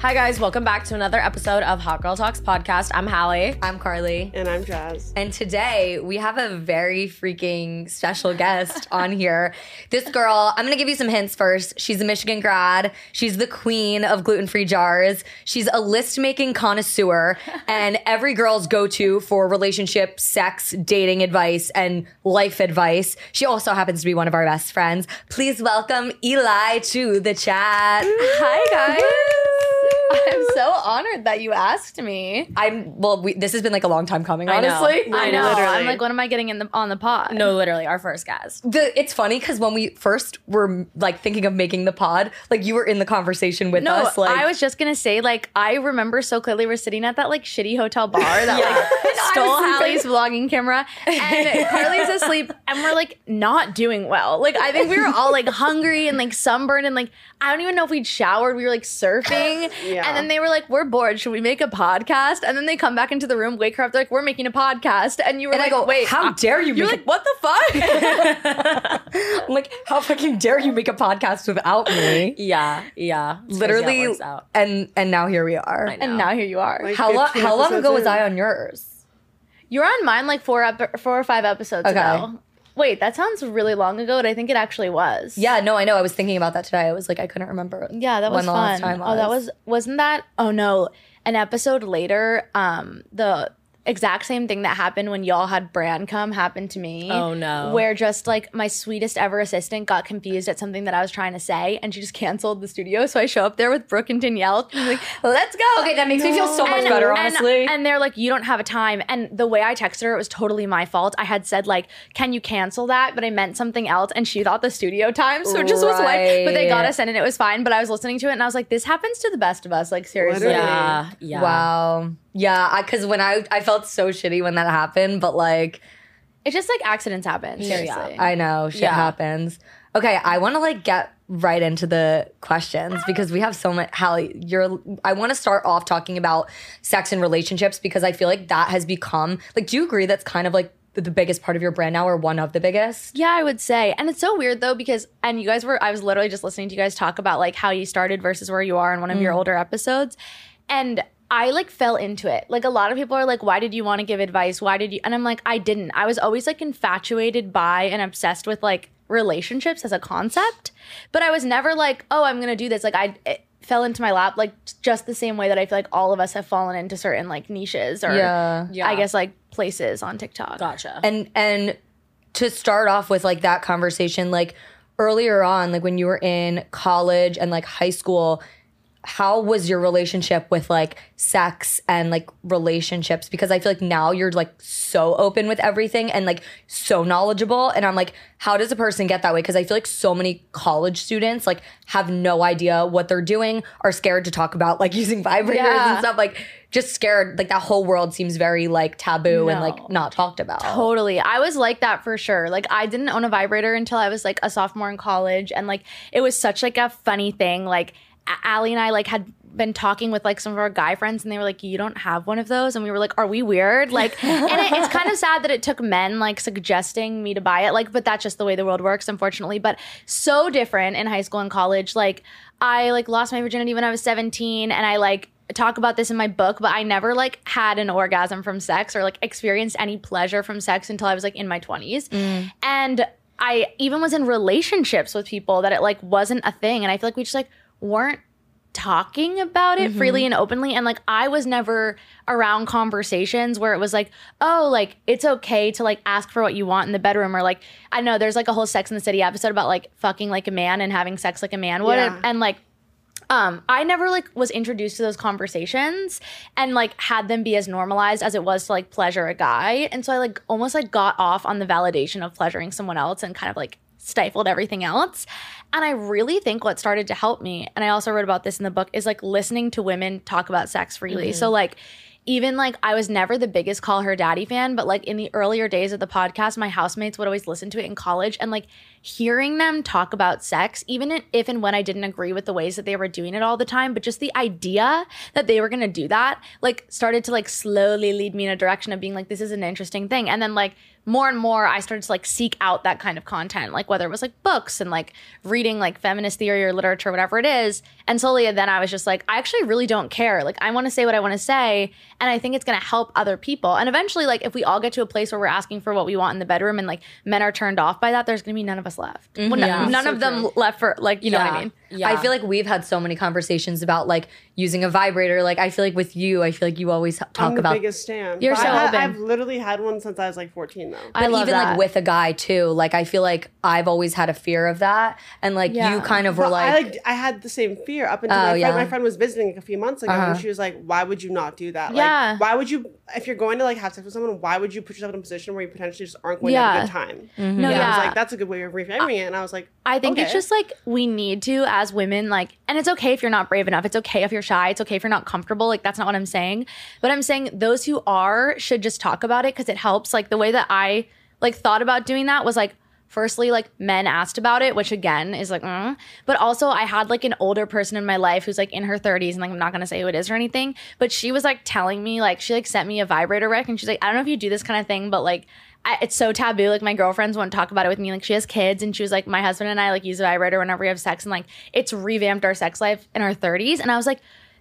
Hi, guys. Welcome back to another episode of Hot Girl Talks podcast. I'm Hallie. I'm Carly. And I'm Jazz. And today we have a very freaking special guest on here. This girl, I'm going to give you some hints first. She's a Michigan grad. She's the queen of gluten free jars. She's a list making connoisseur and every girl's go to for relationship, sex, dating advice, and life advice. She also happens to be one of our best friends. Please welcome Eli to the chat. Hi, guys. Woo! I'm so honored that you asked me. I'm well. We, this has been like a long time coming. I know. Honestly, I know. Literally. I'm like, when am I getting in the on the pod? No, literally, our first guest. The, it's funny because when we first were like thinking of making the pod, like you were in the conversation with No, us. Like I was just gonna say, like, I remember so clearly we're sitting at that like shitty hotel bar that like stole Hallie's vlogging camera, and Carly's asleep, and we're like not doing well. Like, I think we were all like hungry and like sunburned, and like I don't even know if we'd showered. We were like surfing, Yeah. And then they were like, "We're bored. Should we make a podcast?" And then they come back into the room, wake her up. They're like, "We're making a podcast," and you were and like, I go, "Wait, how uh, dare you?" You're make like, what the fuck? a- I'm like, how fucking dare you make a podcast without me? Yeah, yeah. It's crazy how it Literally, and and now here we are. I know. and now here you are. Like, How long? How long episodes ago was. I on yours? You were on mine like four ep- four or five episodes Okay. ago. Wait, that sounds really long ago, but I think it actually was. Yeah, no, I know. I was thinking about that today. I was like, I couldn't remember. Yeah, that when was the fun. last time Oh, that was wasn't that? Oh no, an episode later, um, the exact same thing that happened when y'all had Brand come happened to me. Oh, no. Where just like my sweetest ever assistant got confused at something that I was trying to say, and she just canceled the studio. So I show up there with Brooke and Danielle, and I'm like, "Let's go." Okay, that makes me feel so much better, honestly. And, they're like, you don't have a time. And the way I texted her, it was totally my fault. I had said like, can you cancel that? But I meant something else, and she thought the studio time, so it just was like. But they got us in, and it was fine. But I was listening to it, and I was like, this happens to the best of us. Like seriously. Yeah, yeah. Wow. Yeah, because when I I felt so shitty when that happened, but like It's just like accidents happen. Seriously. Yeah. I know shit Yeah. happens. Okay, I want to like get right into the questions because we have so much. Hallie, you're. I want to start off talking about sex and relationships because I feel like that has become like. Do you agree that's kind of like the, the biggest part of your brand now, or one of the biggest? Yeah, I would say. And it's so weird though because and you guys were I was literally just listening to you guys talk about like how you started versus where you are in one of your mm. older episodes. And I like fell into it. Like a lot of people are like, why did you want to give advice? Why did you? And I'm like, I didn't. I was always like infatuated by and obsessed with like relationships as a concept, but I was never like, oh, I'm gonna do this. Like I it fell into my lap like just the same way that I feel like all of us have fallen into certain like niches or Yeah. Yeah. I guess like places on TikTok. Gotcha. And and to start off with like that conversation, like earlier on, like when you were in college and like high school, how was your relationship with like sex and like relationships? Because I feel like now you're like so open with everything and like so knowledgeable. And I'm like, how does a person get that way? Because I feel like so many college students like have no idea what they're doing, are scared to talk about like using vibrators Yeah. and stuff. Like just scared. Like that whole world seems very like taboo and like not talked about. Totally. I was like that for sure. Like I didn't own a vibrator until I was like a sophomore in college and like it was such like a funny thing. Like Allie and I like had been talking with like some of our guy friends and they were like you don't have one of those and we were like are we weird like and it, it's kind of sad that it took men like suggesting me to buy it like but that's just the way the world works unfortunately but so different in high school and college like i like lost my virginity when i was 17 and i like talk about this in my book, but I never like had an orgasm from sex or like experienced any pleasure from sex until I was like in my 20s. Mm. And I even was in relationships with people that it like wasn't a thing. And I feel like we just like weren't talking about it freely and openly. And like I was never around conversations where it was like, oh, like it's okay to like ask for what you want in the bedroom or like I know there's like a whole Sex in the City episode about like fucking like a man and having sex like a man would. Yeah. And like um i never like was introduced to those conversations and like had them be as normalized as it was to like pleasure a guy and so i like almost like got off on the validation of pleasuring someone else and kind of like stifled everything else. And I really think what started to help me, and I also wrote about this in the book, is like listening to women talk about sex freely. So, mm-hmm. like, even like I was never the biggest Call Her Daddy fan, but like in the earlier days of the podcast, my housemates would always listen to it in college and like hearing them talk about sex, even if and when I didn't agree with the ways that they were doing it all the time, but just the idea that they were gonna do that, like started to like slowly lead me in a direction of being like, this is an interesting thing. And then like more and more I started to like seek out that kind of content, like whether it was like books and like reading like feminist theory or literature, whatever it is. And slowly then I was just like, I actually really don't care. Like I want to say what I want to say. And I think it's gonna help other people. And eventually, like if we all get to a place where we're asking for what we want in the bedroom and like men are turned off by that, there's gonna be none of us left. Mm-hmm. Well, no- Yeah. none So of them true. left for like, you know what I mean? Yeah. I feel like we've had so many conversations about like using a vibrator. Like I feel like with you, I feel like you always talk I'm the about biggest stan. You're so I've, open. I've literally had one since I was like 14 though. I but love even that. like with a guy too. Like I feel like I've always had a fear of that, and like Yeah. you kind of were But like, I like I had the same fear up until Oh, my friend. yeah. My friend was visiting a few months ago, Uh-huh. and she was like, "Why would you not do that? Yeah. Like, why would you? If you're going to like have sex with someone, why would you put yourself in a position where you potentially just aren't going to have a good time?" No, And I yeah. was like, "That's a good way of reframing it." And I was like, I think it's just like we need to as women like and it's okay if you're not brave enough. It's okay if you're shy. It's okay if you're not comfortable. Like that's not what I'm saying. But I'm saying those who are should just talk about it cuz it helps. Like the way that I like thought about doing that was like firstly like men asked about it, which again is like mm. but also I had like an older person in my life who's like in her 30s and like I'm not to say who it is or anything, but she was like telling me like she like sent me a vibrator rec and she's like I don't know if you do this kind of thing, but like I, it's so taboo. Like my girlfriends won't talk about it with me. Like she has kids, and she was like, my husband and I like use a vibrator whenever we have sex, and like it's revamped our sex life in our thirties. And I was like,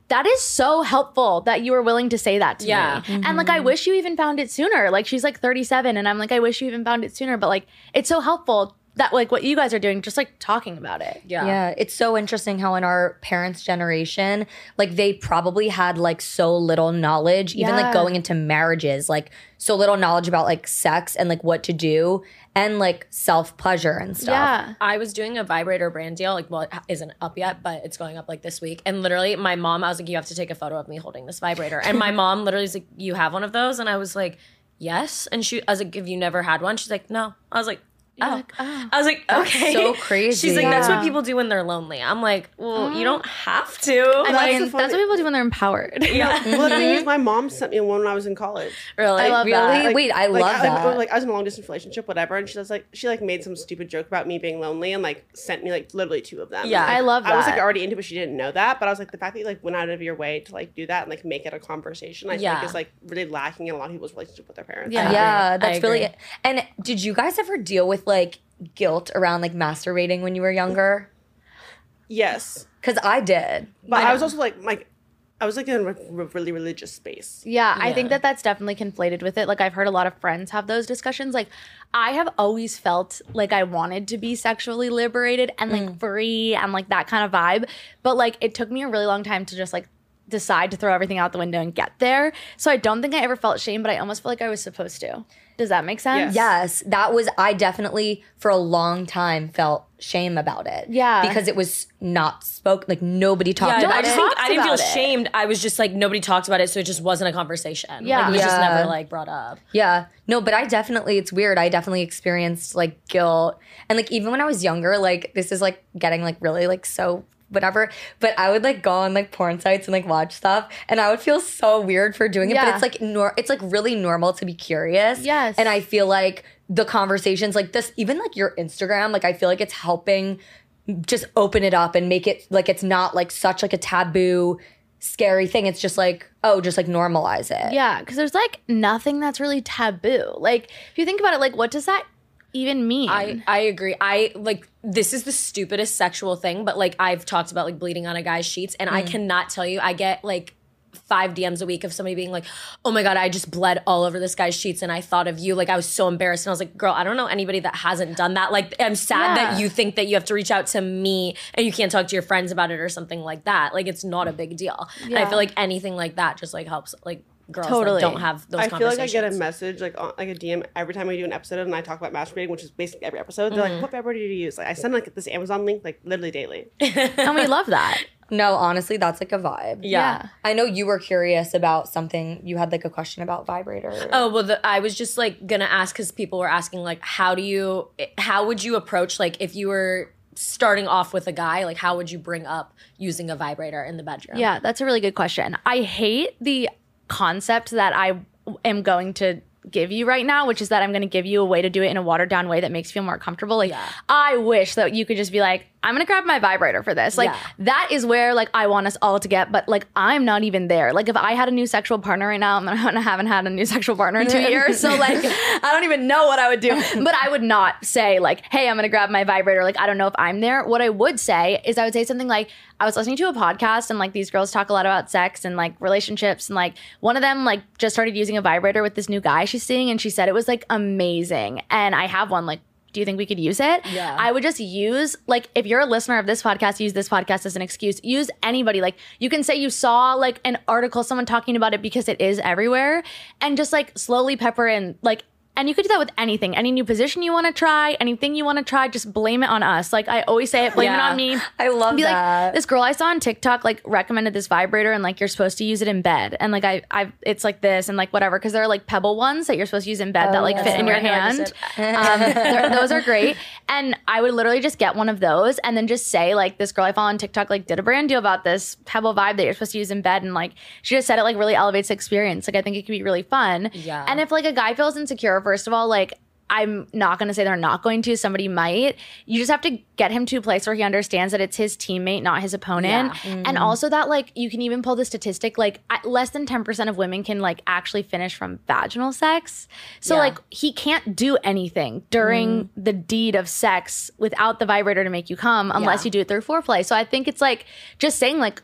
that is so helpful that you were willing to say that to Yeah. me. And like I mm-hmm. wish you even found it sooner. Like she's like 37, and I'm like, I wish you even found it sooner. But like it's so helpful that like what you guys are doing, just like talking about it. yeah. Yeah, it's so interesting how in our parents' generation, like they probably had like so little knowledge, even Yeah. like going into marriages, like so little knowledge about like sex and like what to do and like self pleasure and stuff. Yeah. I was doing a vibrator brand deal, like, well, it isn't up yet, but it's going up like this week. And literally, my mom, I was like, you have to take a photo of me holding this vibrator. And my mom literally was like, you have one of those? And I was like, yes. And she, I was like, have you never had one? She's like, no. I was like, oh. like, oh. I was like, okay. so crazy. She's like, that's what people do when they're lonely. I'm like, well, you um, don't have to. I like, mean, the that's what people do when they're empowered. yeah. well, the thing is, mm-hmm. my mom sent me one when I was in college. really? I love really? that. Wait, I like, love I, that. Like, like I was in a long distance relationship, whatever, and she was like, she like made some stupid joke about me being lonely, and like sent me like literally two of them. Yeah. And, like, I love that. I was like already into it, but she didn't know that. But I was like, the fact that you like went out of your way to like do that and like make it a conversation, I Yeah. think is like really lacking in a lot of people's relationship with their parents. Yeah. yeah, I that's really agree. And did you guys ever deal with like guilt around like masturbating when you were younger? Yes, Cuz I did. but I was also like like I was like in a re- really religious space. Yeah, I think that that's definitely conflated with it. Like I've heard a lot of friends have those discussions. Like I have always felt like I wanted to be sexually liberated and like mm. free and like that kind of vibe, but like it took me a really long time to just like decide to throw everything out the window and get there. So I don't think I ever felt shame, but I almost feel like I was supposed to. Does that make sense? Yes. Yes, that was I definitely for a long time felt shame about it. Yeah. Because it was not spoke like nobody talked Yeah, about I it. think I didn't feel about it. shamed. I was just like nobody talked about it, so it just wasn't a conversation. Yeah. like, it was just never like brought up. Yeah. No, but I definitely, it's weird. I definitely experienced like guilt. And like even when I was younger, like this is like getting like really like so whatever. But I would like go on like porn sites and like watch stuff and I would feel so weird for doing it. But it's like nor it's like really normal to be curious. Yes. And I feel like the conversations like this, even like your Instagram, like I feel like it's helping just open it up and make it like it's not like such like a taboo scary thing. It's just like, oh, just like normalize it. Yeah, because there's like nothing that's really taboo. Like if you think about it, like what does that even mean? I I agree. I like this is the stupidest sexual thing, but like I've talked about like bleeding on a guy's sheets, and I mm. cannot tell you. I get like five DMs a week of somebody being like, "Oh my god, I just bled all over this guy's sheets, and I thought of you." Like I was so embarrassed, and I was like, "Girl, I don't know anybody that hasn't done that." Like I'm sad that you think that you have to reach out to me and you can't talk to your friends about it or something like that. Like it's not a big deal. And I feel like anything like that just like helps like girls Totally. that don't have those I feel like I get a message like on, like a DM every time we do an episode and I talk about masturbating, which is basically every episode. They're like, mm-hmm. "What vibrator do you use?" Like I send like this Amazon link like literally daily. and we love that. No, honestly, that's like a vibe. Yeah. I know you were curious about something. You had like a question about vibrator. Oh well, the, I was just like gonna ask because people were asking like, how do you, how would you approach like if you were starting off with a guy, like how would you bring up using a vibrator in the bedroom? Yeah, that's a really good question. I hate the concept that I am going to give you right now, which is that I'm going to give you a way to do it in a watered down way that makes you feel more comfortable. Like, I wish that you could just be like, I'm to grab my vibrator for this. Like, Yeah. that is where like I want us all to get, but like I'm not even there. Like, if I had a new sexual partner right now, I'm gonna, I haven't had a new sexual partner in two years, so like I don't even know what I would do. But I would not say like, Hey, I'm to grab my vibrator. Like, I don't know if I'm there. What I would say is I would say something like, I was listening to a podcast and like these girls talk a lot about sex and like relationships and like one of them like just started using a vibrator with this new guy she's seeing and she said it was like amazing and I have one like do you think we could use it? Yeah. I would just use like if you're a listener of this podcast, use this podcast as an excuse. Use anybody. Like you can say you saw like an article, someone talking about it because it is everywhere, and just like slowly pepper in like and you could do that with anything, any new position you want to try, anything you want to try, just blame it on us. Like I always say it, blame it on me. I love Be that. like, this girl I saw on TikTok like recommended this vibrator and like you're supposed to use it in bed. And like I I it's like this and like whatever. Cause there are like pebble ones that you're supposed to use in bed that like yeah. fit in your hand. Um, those are great. And I would literally just get one of those and then just say like this girl I follow on TikTok like did a brand deal about this pebble vibe that you're supposed to use in bed and like she just said it like really elevates the experience. Like I think it could be really fun. Yeah. And if like a guy feels insecure, first of all, like I'm not going to say they're not going to. Somebody might. You just have to get him to a place where he understands that it's his teammate, not his opponent. Mm-hmm. And also that, like, you can even pull the statistic like, less than 10% of women can, like, actually finish from vaginal sex. So, Yeah. like, he can't do anything during mm-hmm. the deed of sex without the vibrator to make you come unless Yeah. you do it through foreplay. So, I think it's like just saying, like,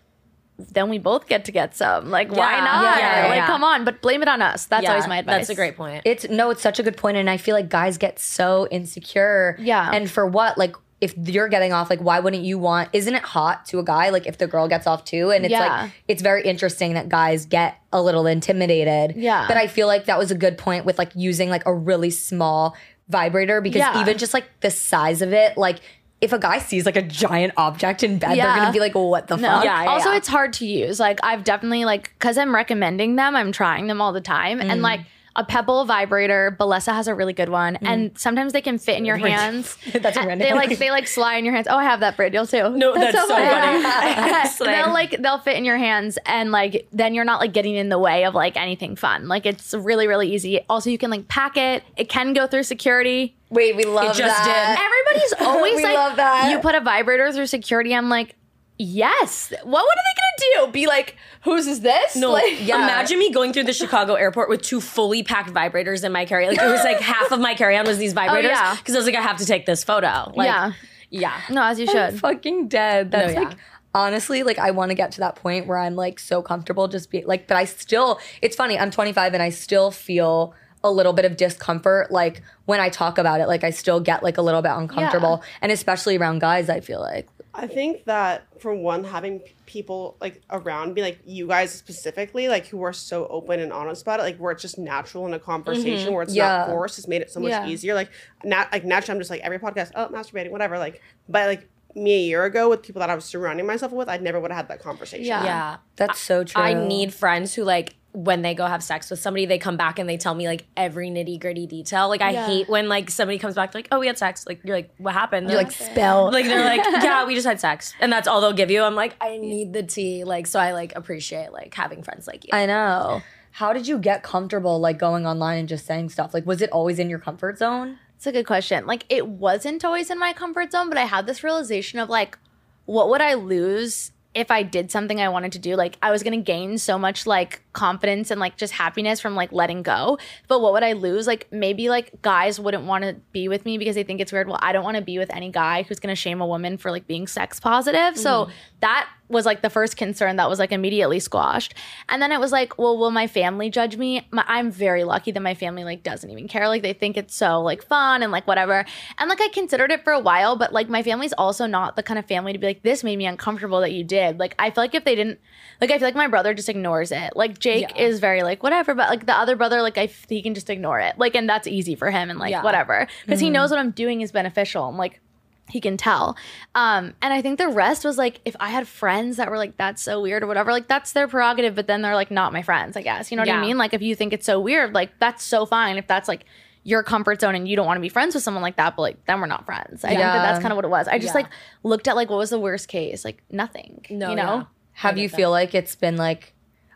then we both get to get some. Like, why not? Yeah, like, yeah. come on, but blame it on us. That's Yeah, always my advice. That's a great point. It's no, it's such a good point, and I feel like guys get so insecure. Yeah. and for what? Like, if you're getting off, like, why wouldn't you want? Isn't it hot to a guy? Like, if the girl gets off too, and it's Yeah. like, it's very interesting that guys get a little intimidated. Yeah. but I feel like that was a good point with like using like a really small vibrator because Yeah. even just like the size of it, like. If a guy sees like a giant object in bed, Yeah. they're gonna be like, "What the No. fuck?" Yeah, yeah, also, yeah. it's hard to use. Like I've definitely like because I'm recommending them. I'm trying them all the time, and mm. like a Pebble vibrator. Bellesa has a really good one, mm. and sometimes they can fit in your hands. That's uh, a And random They like they like slide in your hands. Oh, I have that brand deal too. No, that's so funny. they'll like they'll fit in your hands, and like then you're not like getting in the way of like anything fun. Like it's really really easy. Also, you can like pack it. It can go through security. Wait, we love it just that. Everybody's always We like, love that. you put a vibrator through security. I'm like, yes. What, what are they gonna do? Be like, whose is this? No, like, imagine me going through the Chicago airport with two fully packed vibrators in my carry. Like it was like half of my carry on was these vibrators Oh yeah. because I was like, I have to take this photo. Like, yeah. yeah. No, as you I'm should. fucking dead. That's yeah. like honestly, like I want to get to that point where I'm like so comfortable just be like, but I still it's funny, I'm 25 and I still feel a little bit of discomfort like when I talk about it. Like I still get like a little bit uncomfortable. And especially around guys, I feel like. I think that for one, having p- people like around me, like you guys specifically, like who are so open and honest about it, like where it's just natural in a conversation mm-hmm. where it's Yeah. not forced, has made it so much Yeah. easier. Like, not like naturally, I'm just like every podcast, oh, masturbating, whatever. Like, but like me a year ago with people that I was surrounding myself with, I never would have had that conversation. Yeah. Yeah. That's so true. I need friends who like when they go have sex with somebody, they come back and they tell me like every nitty gritty detail. Like I Yeah. hate when like somebody comes back like, oh, we had sex. Like you're like, what happened? you They're like spell. like they're like, yeah, we just had sex, and that's all they'll give you. I'm like, I need the tea. Like so, I like appreciate like having friends like you. I know. How did you get comfortable like going online and just saying stuff? Like was it always in your comfort zone? It's a good question. Like it wasn't always in my comfort zone, but I had this realization of like, what would I lose if I did something I wanted to do? Like I was gonna gain so much like confidence and like just happiness from like letting go. But what would I lose? Like maybe like guys wouldn't want to be with me because they think it's weird. Well, I don't want to be with any guy who's gonna shame a woman for like being sex positive. So mm-hmm. that was like the first concern that was like immediately squashed. And then it was like, well, will my family judge me? My, I'm very lucky that my family like doesn't even care. Like they think it's so like fun and like whatever. And like I considered it for a while, but like my family's also not the kind of family to be like, this made me uncomfortable that you did. Like I feel like if they didn't, like I feel like my brother just ignores it. Like Jake Yeah. is very like whatever, but like the other brother, like I he can just ignore it. Like and that's easy for him and like Yeah. whatever because he knows what I'm doing is beneficial. I'm like he can tell. Um, and I think the rest was like, if I had friends that were like, that's so weird or whatever, like that's their prerogative, but then they're like not my friends, I guess. You know what I mean? Like if you think it's so weird, like that's so fine. If that's like your comfort zone and you don't want to be friends with someone like that, but like then we're not friends. I think that that's kind of what it was. I just Yeah. like looked at like what was the worst case? Like nothing. No, you know? yeah. Have you feel like it's been like,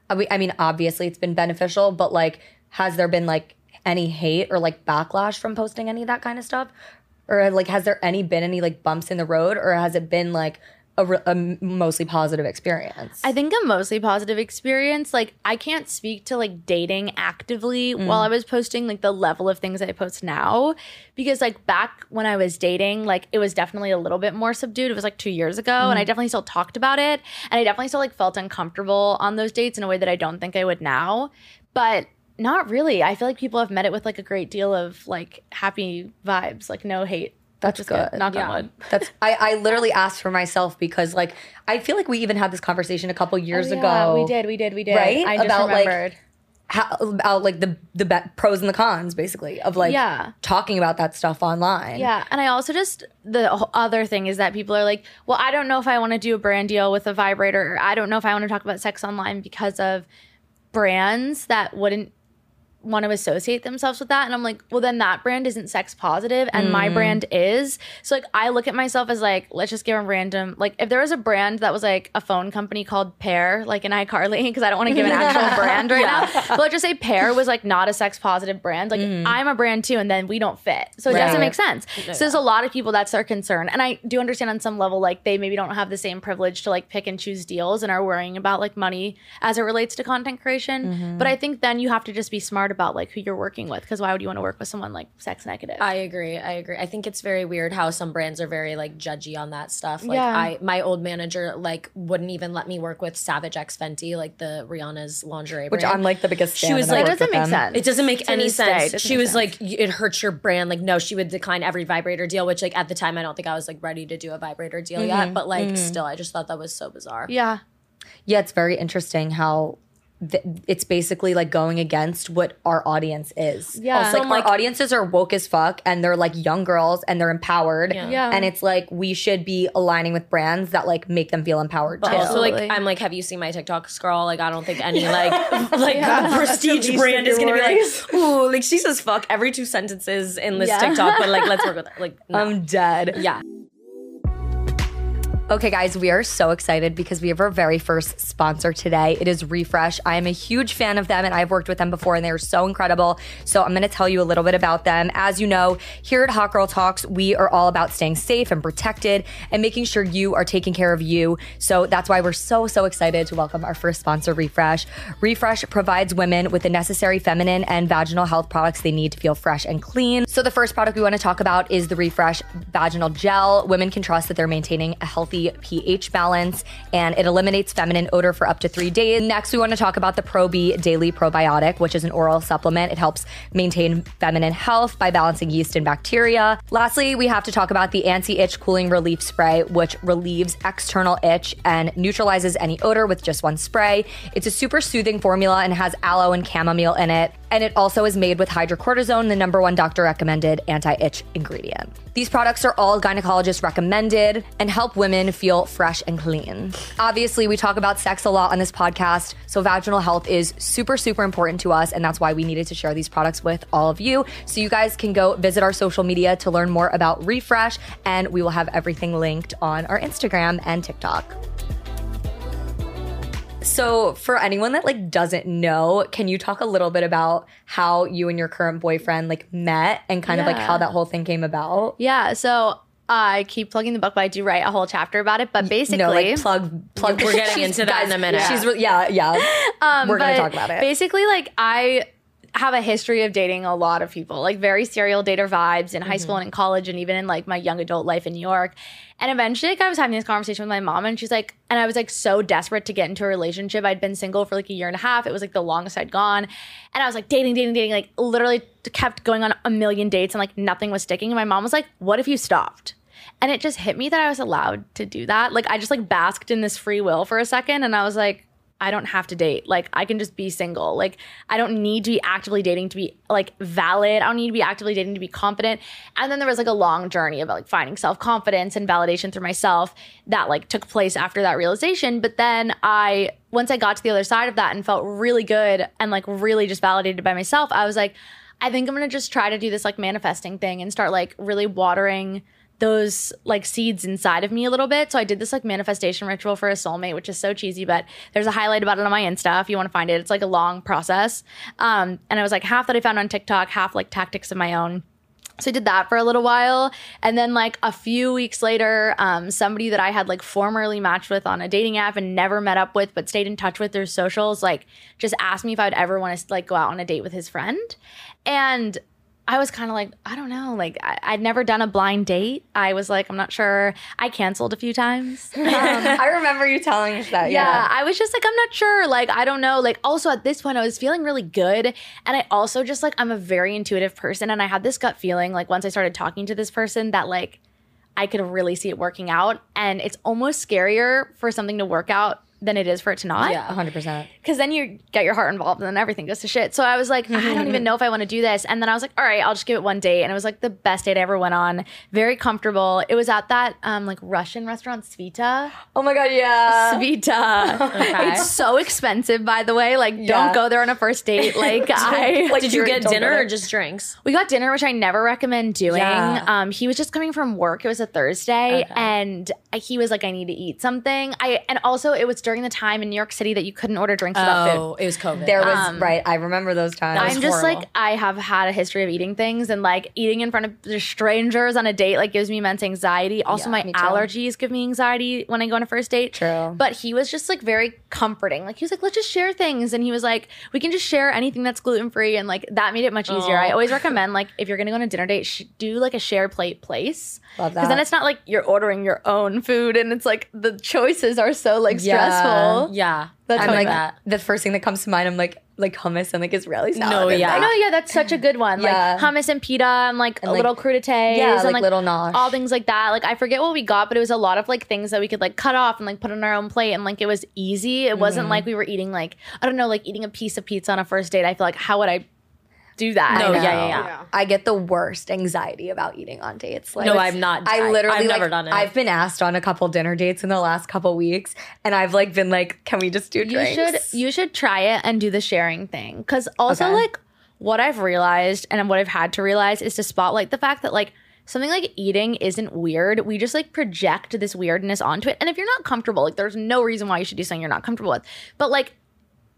I mean- obviously it's been beneficial, but like, has there been like any hate or like backlash from posting any of that kind of stuff? Or like, has there any been any like bumps in the road, or has it been like a, re- a mostly positive experience? I think a mostly positive experience. Like I can't speak to like dating actively Mm. while I was posting like the level of things I post now because like back when I was dating, like it was definitely a little bit more subdued. It was like 2 years ago Mm. and I definitely still talked about it and I definitely still like felt uncomfortable on those dates in a way that I don't think I would now. But not really. I feel like people have met it with like a great deal of like happy vibes, like no hate. That's Just good. Knock on Yeah. wood. That's I, I literally asked for myself because like I feel like we even had this conversation a couple oh, years Oh, yeah, ago. we did, we did, we did. Right? I just About, like, how, about like the the be- pros and the cons basically of like Yeah. talking about that stuff online. Yeah, and I also just the other thing is that people are like, well, I don't know if I want to do a brand deal with a vibrator, or I don't know if I want to talk about sex online because of brands that wouldn't want to associate themselves with that. And I'm like well then that brand isn't sex positive and my mm. brand is. So like I look at myself as like let's just give a random like if there was a brand that was like a phone company called Pear like in iCarly because I don't want to give an actual brand right now but let's just say Pear was like not a sex positive brand like mm. I'm a brand too and then we don't fit. So it doesn't make sense. So there's a lot of people that's their concern and I do understand on some level like they maybe don't have the same privilege to like pick and choose deals and are worrying about like money as it relates to content creation. Mm-hmm. But I think then you have to just be smart about like who you're working with because why would you want to work with someone like sex negative I agree. I agree. I think it's very weird how some brands are very like judgy on that stuff. Like Yeah. I my old manager like wouldn't even let me work with Savage X Fenty, like the Rihanna's lingerie brand. Which brand. I'm like the biggest She was like- that work doesn't make them. sense It doesn't make To any this day, sense. She was sense. like, it hurts your brand. Like, no, she would decline every vibrator deal, which, like, at the time, I don't think I was like ready to do a vibrator deal yet. Mm-hmm. But, like, mm-hmm. still, I just thought that was so bizarre. yeah Yeah, it's very interesting how th- it's basically like going against what our audience is. Yeah. Also, So, like, our audiences are woke as fuck and they're like young girls and they're empowered. Yeah. And it's like we should be aligning with brands that like make them feel empowered But too. also, like, I'm like, have you seen my TikTok scroll? Like, I don't think any like like prestige brand is gonna be like, ooh, like she says fuck every two sentences in this Yeah. TikTok, but like, let's work with her. Like, no. I'm dead. yeah. Okay, guys, we are so excited because we have our very first sponsor today. It is RepHresh. I am a huge fan of them and I've worked with them before and they are so incredible. So I'm going to tell you a little bit about them. As you know, here at Hot Girl Talks, we are all about staying safe and protected and making sure you are taking care of you. So that's why we're so, so excited to welcome our first sponsor, RepHresh. RepHresh provides women with the necessary feminine and vaginal health products they need to feel fresh and clean. So the first product we want to talk about is the RepHresh Vaginal Gel. Women can trust that they're maintaining a healthy pH balance and it eliminates feminine odor for up to three days. Next, we want to talk about the ProB Daily Probiotic, which is an oral supplement. It helps maintain feminine health by balancing yeast and bacteria. Lastly, we have to talk about the anti itch cooling relief spray, which relieves external itch and neutralizes any odor with just one spray. It's a super soothing formula and has aloe and chamomile in it. And it also is made with hydrocortisone, the number one doctor recommended anti itch ingredient. These products are all gynecologist recommended and help women feel fresh and clean. Obviously, we talk about sex a lot on this podcast, so vaginal health is super, super important to us. And that's why we needed to share these products with all of you. So you guys can go visit our social media to learn more about RepHresh, and we will have everything linked on our Instagram and TikTok. So, for anyone that like doesn't know, can you talk a little bit about how you and your current boyfriend like met and kind of like how that whole thing came about? yeah so I keep plugging the book, but I do write a whole chapter about it. But basically, no, like plug, plug. We're getting into that in a minute. She's re- yeah, yeah. Um, We're gonna talk about it. Basically, like I have a history of dating a lot of people, like very serial dater vibes in high school Mm-hmm. and in college, and even in like my young adult life in New York. And eventually, like I was having this conversation with my mom, and she's like, and I was like so desperate to get into a relationship. I'd been single for like a year and a half. It was like the longest I'd gone, and I was like dating, dating, dating, like literally kept going on a million dates, and like nothing was sticking. And my mom was like, "What if you stopped?" And it just hit me that I was allowed to do that. Like I just like basked in this free will for a second and I was like, I don't have to date. Like I can just be single. Like I don't need to be actively dating to be like valid. I don't need to be actively dating to be confident. And then there was like a long journey of like finding self-confidence and validation through myself that like took place after that realization. But then I once I got to the other side of that and felt really good and like really just validated by myself, I was like I think I'm going to just try to do this like manifesting thing and start like really watering those like seeds inside of me a little bit. So I did this like manifestation ritual for a soulmate, which is so cheesy, but there's a highlight about it on my Insta if you want to find it. It's like a long process. Um, and I was like half that I found on TikTok, half like tactics of my own. So I did that for a little while. And then like a few weeks later, um, somebody that I had like formerly matched with on a dating app and never met up with, but stayed in touch with through socials, like just asked me if I'd ever want to like go out on a date with his friend. And I was kind of like, I don't know. Like, I, I'd never done a blind date. I was like, I'm not sure. I canceled a few times. Um, I remember you telling us that. yeah, Yeah. I was just like, I'm not sure. Like, I don't know. Like, also at this point, I was feeling really good. And I also just like, I'm a very intuitive person. And I had this gut feeling, like, once I started talking to this person, that like, I could really see it working out. And it's almost scarier for something to work out than it is for it to not. Yeah, 100%. Because then you get your heart involved and then everything goes to shit. So I was like, I don't even know if I want to do this. And then I was like, all right, I'll just give it one date. And it was like the best date I ever went on. Very comfortable. It was at that um like Russian restaurant Svita. Oh my God, yeah. Svita. It's so expensive, by the way. Like, Yeah. don't go there on a first date. Like, I Like, Did you get dinner or just drinks? we got dinner, which I never recommend doing. Yeah. Um, he was just coming from work. It was a Thursday, and he was like, "I need to eat something." I and also it was during the time in New York City that you couldn't order drinks without food. Oh, it was COVID. There was, um, right. I remember those times. I'm just horrible. like I have had a history of eating things and like eating in front of strangers on a date like gives me immense anxiety. Also, Yeah, my me too. allergies give me anxiety when I go on a first date. True. But he was just like very comforting. Like he was like, let's just share things, and he was like, we can just share anything that's gluten free, and like that made it much easier. I oh. always recommend like if you're gonna go on a dinner date, sh- do like a share plate place. Love Because then that. it's not like you're ordering your own food, and it's like the choices are so like Yeah. Yeah. That's I'm like, that. the first thing that comes to mind, I'm like, like hummus and like Israeli salad. No, yeah. like, I know, yeah, that's such a good one. Yeah. Like hummus and pita and like a like- little crudités Yeah, and like like little nosh. all things like that. Like I forget what we got, but it was a lot of like things that we could like cut off and like put on our own plate and like it was easy. It Mm-hmm. wasn't like we were eating like I don't know, like eating a piece of pizza on a first date. I feel like how would I do that? No, I yeah, yeah, yeah. Yeah. I get the worst anxiety about eating on dates. Like, No, I'm not- I I- literally I've like, never done it. I've been asked on a couple dinner dates in the last couple weeks, and I've like been like, "Can we just do drinks?" You should you should try it and do the sharing thing. Cause also Okay. like what I've realized and what I've had to realize is to spotlight the fact that like something like eating isn't weird. We just like project this weirdness onto it. And if you're not comfortable, like there's no reason why you should do something you're not comfortable with. But like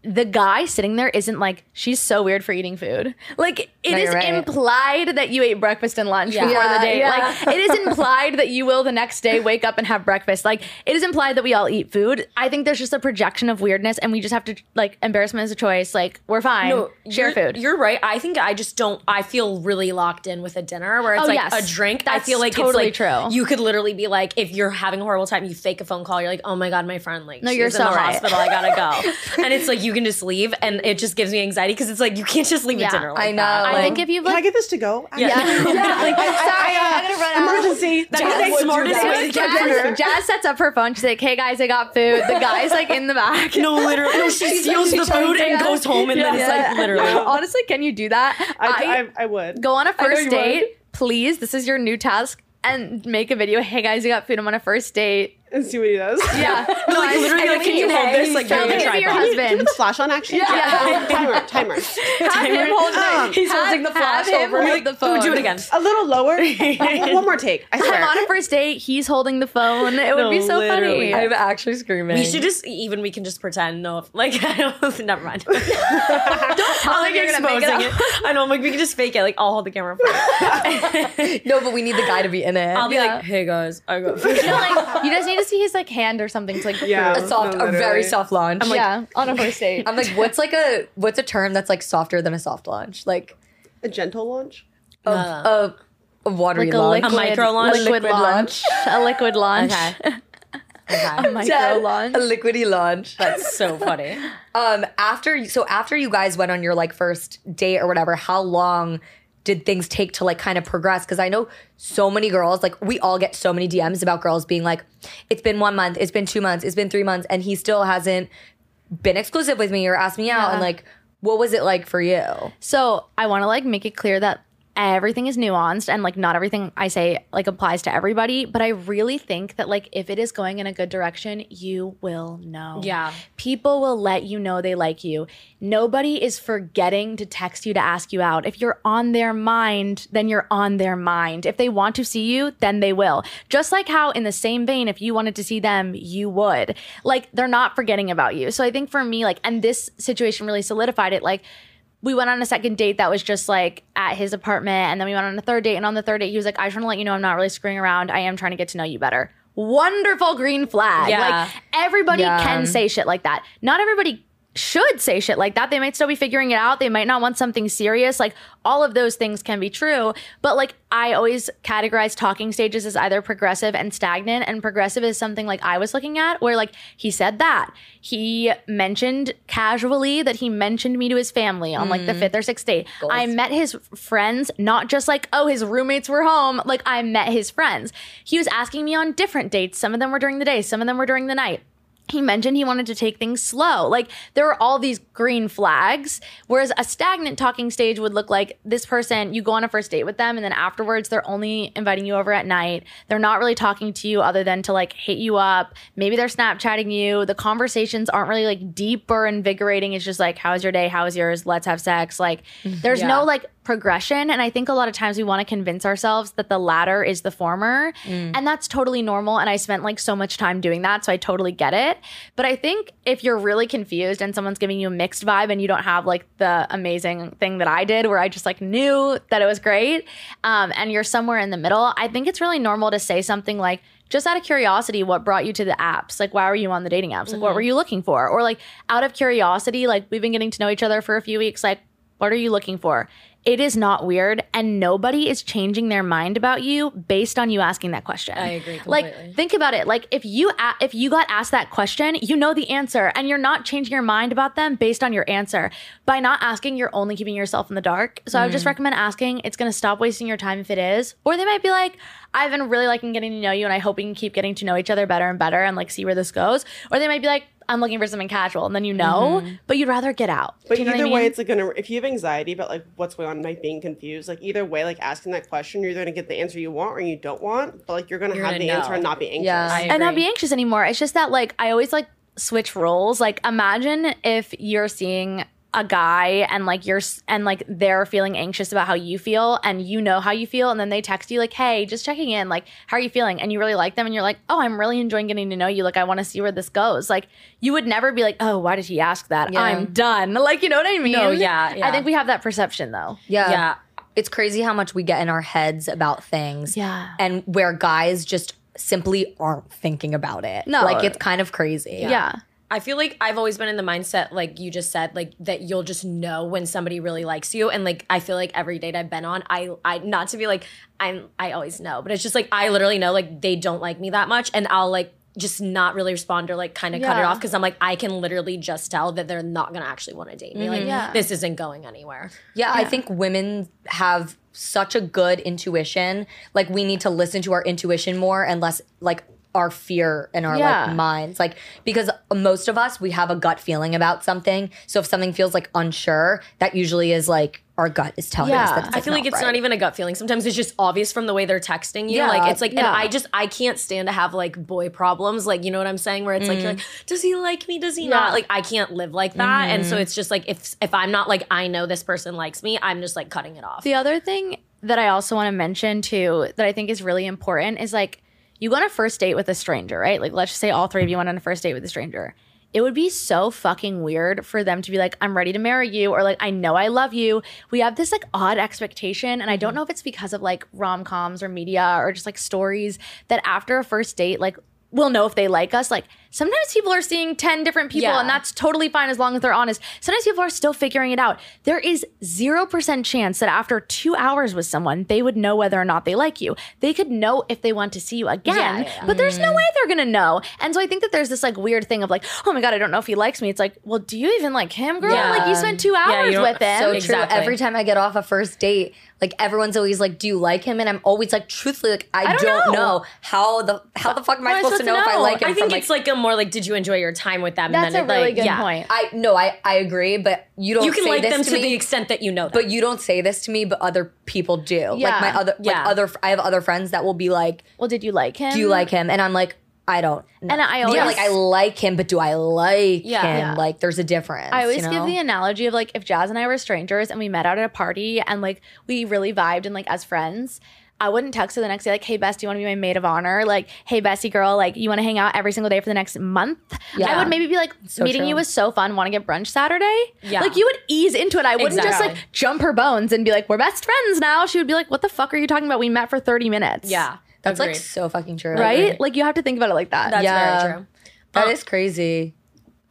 the guy sitting there isn't like she's so weird for eating food. Like it No, is right. implied that you ate breakfast and lunch before the Yeah, date. yeah. Like it is implied that you will the next day wake up and have breakfast. Like it is implied that we all eat food. I think there's just a projection of weirdness, and we just have to like embarrassment is a choice. Like we're fine. No, share food. You're right. I think I just don't. I feel really locked in with a dinner where it's Oh, like yes. a drink. I feel like totally it's like true. You could literally be like, if you're having a horrible time, you fake a phone call. You're like, oh my god, my friend, like, No, she's you're in so the right. hospital. I gotta go. and it's like you can just leave, and it just gives me anxiety because it's like you can't just leave Yeah. a dinner. Like I know, That. I like- think if you've Can I like get this to go? Yeah. yeah, Like, I, I, uh, gotta run out. emergency. That is the smartest way to get dinner. Jazz, Jazz sets up her phone. She's like, "Hey guys, I got food." The guy's like in the back. No, literally, no. She steals the food and goes home, and then it's like literally. Honestly, can you do that? I, I, I would. go on a first date, please. This is your new task, and make a video. Hey guys, I got food. I'm on a first date. And see what he does. Yeah, No, like literally, like, can you hold this? Like, Tell you're me a if your tripod. Can you husband. put the flash on actually? Yeah. Oh, timer, timer. Have him hold it. He's Have- holding the flash have him over. hold the phone. Oh, do it again. A little lower. one one more take. I swear. I'm on a first date. He's holding the phone. It would No, be so literally. funny. I'm actually screaming. We should just even we can just pretend no like I don't never mind. Don't tell I'm like you're exposing it. it. I know I'm like we can just fake it. Like I'll hold the camera. For it. no, but we need the guy to be in it. I'll be like, hey guys, I got. You, know, like, you just need to see his like hand or something to like Yeah. a soft, No, a very soft launch. yeah, on a first date. I'm like, what's like a what's a term that's like softer than a soft launch? Like A gentle launch. a, a, a watery like a launch. liquid, micro launch? liquid, Liquid launch, a liquid launch, Okay. a micro Dad, launch. A liquidy launch. That's so funny. Um, after so after you guys went on your like first date or whatever, how long did things take to like kind of progress? Because I know so many girls, like we all get so many DMs about girls being like, it's been one month, it's been two months, it's been three months, and he still hasn't been exclusive with me or asked me out, and like, what was it like for you? So I want to like make it clear that everything is nuanced and like not everything I say like applies to everybody, but I really think that like if it is going in a good direction, you will know. Yeah. People will let you know they like you. Nobody is forgetting to text you to ask you out. If you're on their mind, then you're on their mind. If they want to see you, then they will. Just like how in the same vein if you wanted to see them, you would. Like they're not forgetting about you. So I think for me like and this situation really solidified it like we went on a second date that was just like at his apartment and then we went on a third date and on the third date he was like i just want to let you know i'm not really screwing around i am trying to get to know you better wonderful green flag Yeah. like everybody Yeah. can say shit like that not everybody should say shit like that. They might still be figuring it out. They might not want something serious. Like all of those things can be true. But like i always categorize talking stages as either progressive and stagnant. And progressive is something like i was looking at where like he said that. He mentioned casually that he mentioned me to his family on like the mm-hmm. fifth or sixth date. I met his friends not just like oh his roommates were home. Like i met his friends. He was asking me on different dates. Some of them were during the day. Some of them were during the night he mentioned he wanted to take things slow. Like there were all these green flags, whereas a stagnant talking stage would look like this person, you go on a first date with them, and then afterwards they're only inviting you over at night. They're not really talking to you other than to like hit you up. Maybe they're Snapchatting you. The conversations aren't really like deep or invigorating. It's just like, how's your day? How's yours? Let's have sex. Like there's no like progression. And I think a lot of times we want to convince ourselves that the latter is the former. And that's totally normal. And I spent like so much time doing that. So I totally get it. But I think if you're really confused and someone's giving you a mixed vibe and you don't have like the amazing thing that I did where I just like knew that it was great um, and you're somewhere in the middle, I think it's really normal to say something like, just out of curiosity, what brought you to the apps? Like, why were you on the dating apps? Like, what were you looking for? Or like, out of curiosity, like, we've been getting to know each other for a few weeks. Like, what are you looking for? It is not weird, and nobody is changing their mind about you based on you asking that question. I agree Like, think about it. Like, if you a- if you got asked that question, you know the answer, and you're not changing your mind about them based on your answer. By not asking, you're only keeping yourself in the dark. So I would just mm. recommend asking. It's going to stop wasting your time if it is. Or they might be like, I've been really liking getting to know you, and I hope we can keep getting to know each other better and better, and like see where this goes. Or they might be like, I'm looking for something casual, and then you know, mm-hmm. but you'd rather get out. But you know either what I way, it's like gonna. If you have anxiety about like what's going on, like being confused, like either way, like asking that question, you're either gonna get the answer you want or you don't want. But like you're gonna You're have gonna the answer and not be anxious. Yeah. And not be anxious anymore. It's just that like I always like switch roles. Like imagine if you're seeing a guy and like you're and like they're feeling anxious about how you feel and you know how you feel and then they text you like hey just checking in like how are you feeling and you really like them and you're like oh i'm really enjoying getting to know you like i want to see where this goes like you would never be like oh why did he ask that Yeah. i'm done like you know what i mean No, yeah, yeah. i think we have that perception though Yeah. Yeah. It's crazy how much we get in our heads about things. Yeah. And where guys just simply aren't thinking about it. No. Like it's kind of crazy. yeah. I feel like I've always been in the mindset, like you just said, like that you'll just know when somebody really likes you. And like I feel like every date I've been on, I I not to be like I'm I always know, but it's just like I literally know like they don't like me that much, and I'll like just not really respond or like kind of cut it off because I'm like I can literally just tell that they're not gonna actually want to date me. Like mm-hmm. Yeah. this isn't going anywhere. Yeah, I think women have such a good intuition. Like we need to listen to our intuition more and less like our fear and our Yeah. like minds. Like because most of us we have a gut feeling about something. So if something feels like unsure, that usually is like our gut is telling us Yeah. that it's, I feel like it's right. not even a gut feeling. Sometimes it's just obvious from the way they're texting you. Yeah, like it's like, and. I just I can't stand to have like boy problems. Like you know what I'm saying? Where it's like you're mm. like, does he like me? Does he not? Like I can't live like that. And so mm-hmm. it's just like if if I'm not like I know this person likes me, I'm just like cutting it off. The other thing that I also want to mention too, that I think is really important is like you go on a first date with a stranger, right? Like let's just say all three of you went on a first date with a stranger. It would be so fucking weird for them to be like, I'm ready to marry you, or like, I know I love you. We have this like odd expectation. And I don't mm-hmm. know if it's because of like rom coms or media or just like stories that after a first date, like, we'll know if they like us. Like sometimes people are seeing 10 different people Yeah. and that's totally fine as long as they're honest. Sometimes people are still figuring it out. There is 0% chance that after two hours with someone, they would know whether or not they like you. They could know if they want to see you again, Yeah, yeah, yeah. but there's no mm-hmm. way they're going to know. And so I think that there's this like weird thing of like, oh my God, I don't know if he likes me. It's like, well, do you even like him, girl? Yeah. Like you spent two hours don't- with him. so Exactly. true. Every time I get off a first date, like everyone's always like, "Do you like him?" And I'm always like, truthfully, like I, don't don't, know. know. how the how the fuck am I How am I supposed to know, if I like him? I think from, it's like a more like, did you enjoy your time with them? That's then a it, really like, good yeah. point. I no, I I agree, but you don't You can say like this them to, to, me, the extent that you know them. but you don't say this to me, but other people do. Yeah. Like my other Yeah. like other I have other friends that will be like, well, did you like him? "Do you like him?" And I'm like, "I don't." know. And I yeah, always- like I like him, but do I like Yeah. him? Yeah. Like there's a difference. I always you know? give the analogy of like if Jazz and I were strangers and we met out at a party and like we really vibed and like as friends. I wouldn't text her the next day like, "Hey, Bess, do you want to be my maid of honor?" Like, "Hey, Bessie girl, like, you want to hang out every single day for the next month?" Yeah. I would maybe be like, So "Meeting true. you was so fun. Want to get brunch Saturday?" Yeah. like you would ease into it. I wouldn't just like jump her bones and be like, "We're best friends now." She would be like, "What the fuck are you talking about? We met for thirty minutes." yeah, That's like so fucking true. right. Like you have to think about it like that. That's Yeah. very true. That Uh, is crazy.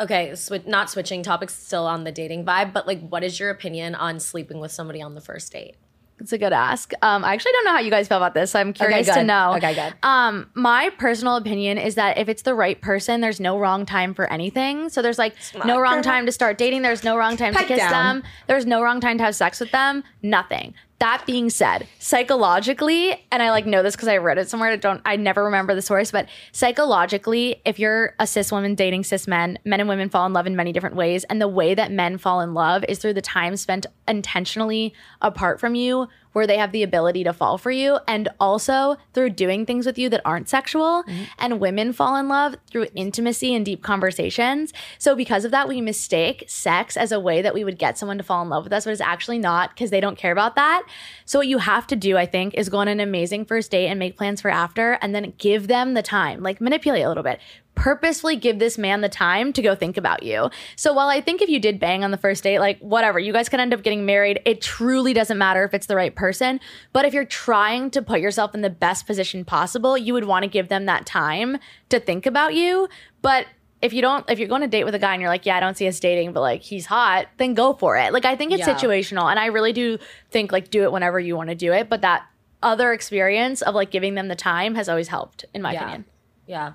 Okay, swi- not switching topics, still on the dating vibe, but like, what is your opinion on sleeping with somebody on the first date? It's a good ask. Um, I actually don't know how you guys feel about this. So I'm curious to know. Okay, good. Um, my personal opinion is that if it's the right person, there's no wrong time for anything. So there's like no wrong time to start dating. There's no wrong time Pipe to kiss down. them. There's no wrong time to have sex with them. Nothing. That being said, psychologically, and I like know this because I read it somewhere. I don't I never remember the source, but psychologically, if you're a cis woman dating cis men, men and women fall in love in many different ways. And the way that men fall in love is through the time spent intentionally apart from you, where they have the ability to fall for you, and also through doing things with you that aren't sexual. Mm-hmm. And women fall in love through intimacy and deep conversations. So because of that, we mistake sex as a way that we would get someone to fall in love with us, but it's actually not because they don't care about that. So what you have to do, I think, is go on an amazing first date and make plans for after, and then give them the time, like manipulate a little bit. Purposefully give this man the time to go think about you. So while I think if you did bang on the first date, like whatever, you guys can end up getting married. It truly doesn't matter if it's the right person. But if you're trying to put yourself in the best position possible, you would want to give them that time to think about you. But if you don't, if you're going to date with a guy and you're like, yeah, I don't see us dating, but like he's hot, then go for it. Like I think it's Yeah. situational, and I really do think like do it whenever you want to do it. But that other experience of like giving them the time has always helped, in my Yeah. opinion. Yeah.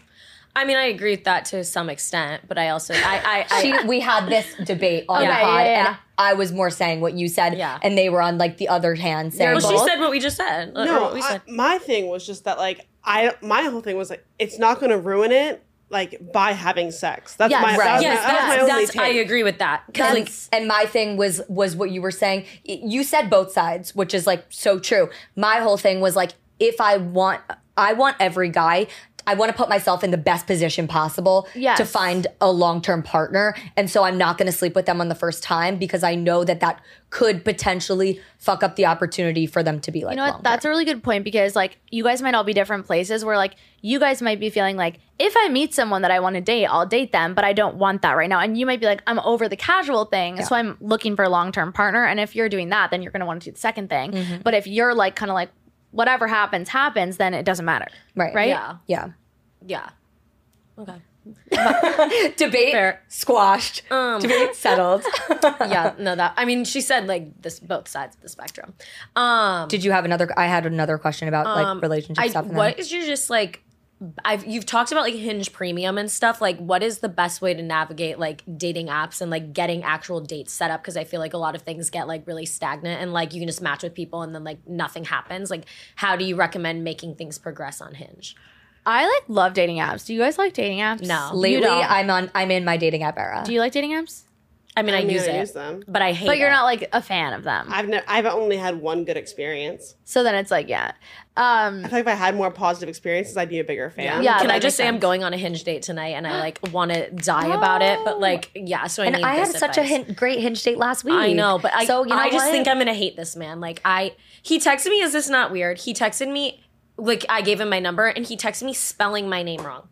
I mean, I agree with that to some extent, but I also, I, I, I She, we had this debate on Okay, the pod, yeah, yeah. and I was more saying what you said, Yeah. and they were on like the other hand saying, well, she both? said what we just said. or No, what we I- said. my thing was just that like I my whole thing was like it's not going to ruin it like by having sex. That's Yes, my right. that was yes, my, that was my that's, only that's I take. agree with that. Because and, like, and my thing was was what you were saying. Y- You said both sides, which is like so true. My whole thing was like if I want I want every guy I want to put myself in the best position possible Yes. to find a long-term partner and so I'm not going to sleep with them on the first time because I know that that could potentially fuck up the opportunity for them to be like You know what? long-term. That's a really good point because like you guys might all be different places where like you guys might be feeling like if I meet someone that I want to date, I'll date them, but I don't want that right now. And you might be like, I'm over the casual thing, so I'm looking for a long term partner. And if you're doing that, then you're gonna want to do the second thing. Mm-hmm. But if you're like kind of like whatever happens, happens, then it doesn't matter. Right. Right? yeah, yeah. yeah. Okay. Debate Fair. squashed. Um, Debate settled. yeah, no, that, I mean, she said like this, both sides of the spectrum. Um, Did you have another I had another question about like relationship I, stuff what is your just like I've you've talked about like Hinge Premium and stuff. Like, what is the best way to navigate like dating apps and like getting actual dates set up? Because I feel like a lot of things get like really stagnant and like you can just match with people and then like nothing happens. Like, how do you recommend making things progress on Hinge? I like love dating apps. Do you guys like dating apps? No. Lately. I'm on. I'm in my dating app era. Do you like dating apps? I mean, I, I use it, use them. but I hate. Them. But you're it. not like a fan of them. I've ne- I've only had one good experience. so then it's like, yeah. Um, I feel like if I had more positive experiences, I'd be a bigger fan. Yeah, Can I just makes say I'm going on a Hinge date tonight and I like want to die about it, but like yeah. So I and need. I had this such a hin- great hinge date last week. I know, but I, so you know I just what? think I'm gonna hate this man. Like I, he texted me. Is this not weird? He texted me, like I gave him my number, and he texted me spelling my name wrong.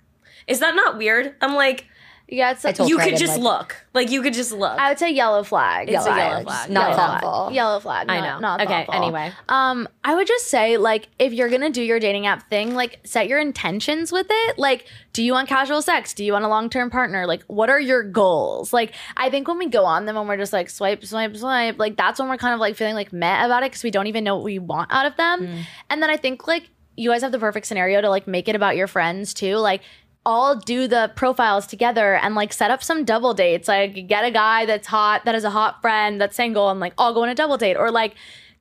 Is that not weird? I'm like, yeah, it's like, you her could just like- look. Like you could just look. I would say yellow flag. It's a Yellow yellow flag. flag. Not Yellow flag. Yellow flag. I know. Not Okay, thoughtful. anyway. Um, I would just say like if you're gonna do your dating app thing, like set your intentions with it. Like, do you want casual sex? Do you want a long term partner? Like, what are your goals? Like, I think when we go on them and we're just like swipe, swipe, swipe, like that's when we're kind of like feeling like meh about it because we don't even know what we want out of them. And then I think like you guys have the perfect scenario to like make it about your friends too. Like all do the profiles together and like set up some double dates. Like get a guy that's hot, that has a hot friend that's single, and like all go on a double date, or like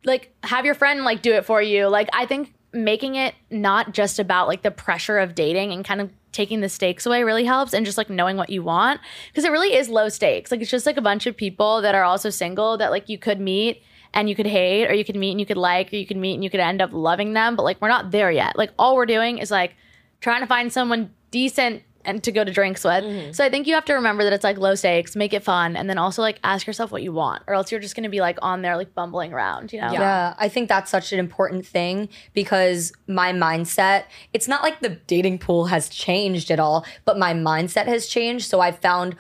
like have your friend like do it for you. Like I think making it not just about like the pressure of dating and kind of taking the stakes away really helps and just like knowing what you want because it really is low stakes. Like it's just like a bunch of people that are also single that like you could meet and you could hate or you could meet and you could like or you could meet and you could end up loving them, but like we're not there yet. Like all we're doing is like trying to find someone decent and to go to drinks with. Mm-hmm. So I think you have to remember that it's like low stakes, make it fun, and then also like ask yourself what you want, or else you're just gonna be like on there like bumbling around, you know? Yeah, I think that's such an important thing because my mindset, it's not like the dating pool has changed at all, but my mindset has changed. So I've found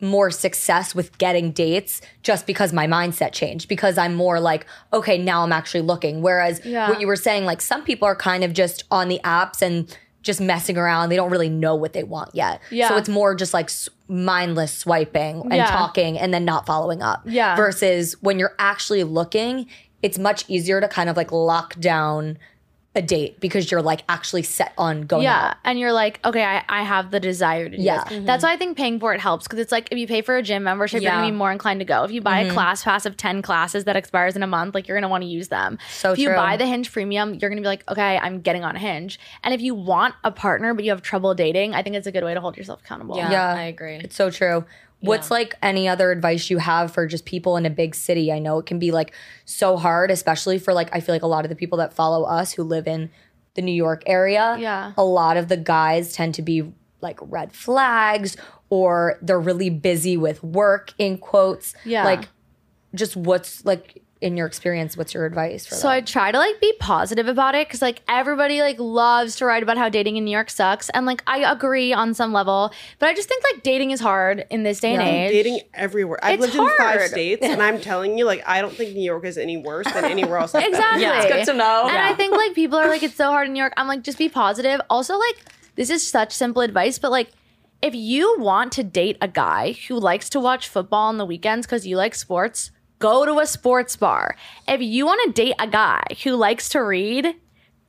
more success with getting dates just because my mindset changed because I'm more like, okay, now I'm actually looking. Whereas Yeah. what you were saying, like some people are kind of just on the apps and just messing around. They don't really know what they want yet. Yeah. So it's more just like mindless swiping and Yeah. talking and then not following up. Yeah. Versus when you're actually looking, it's much easier to kind of like lock down a date because you're like actually set on going Yeah, out. and you're like, okay, I, I have the desire to do Yeah. this. Mm-hmm. That's why I think paying for it helps because it's like if you pay for a gym membership, you're Yeah. gonna be more inclined to go. If you buy a mm-hmm. class pass of ten classes that expires in a month, like you're gonna want to use them. So if you buy the Hinge Premium, you're gonna be like, okay, I'm getting on Hinge. And if you want a partner but you have trouble dating, I think it's a good way to hold yourself accountable. Yeah, Yeah. I agree. It's so true. What's like any other advice you have for just people in a big city? I know it can be like so hard, especially for like I feel like a lot of the people that follow us who live in the New York area. Yeah. A lot of the guys tend to be like red flags or they're really busy with work in quotes. Yeah. Like just what's like in your experience, what's your advice for So that? I try to like be positive about it because like everybody like loves to write about how dating in New York sucks, and like I agree on some level, but I just think like dating is hard in this day and age. dating everywhere. I've It's lived in five states, and I'm telling you, like, I don't think New York is any worse than anywhere else. Like. Exactly. Yeah, it's good to know. And I think like people are like, it's so hard in New York. I'm like, just be positive. Also, like, this is such simple advice, but like, if you want to date a guy who likes to watch football on the weekends because you like sports, go to a sports bar. If you want to date a guy who likes to read,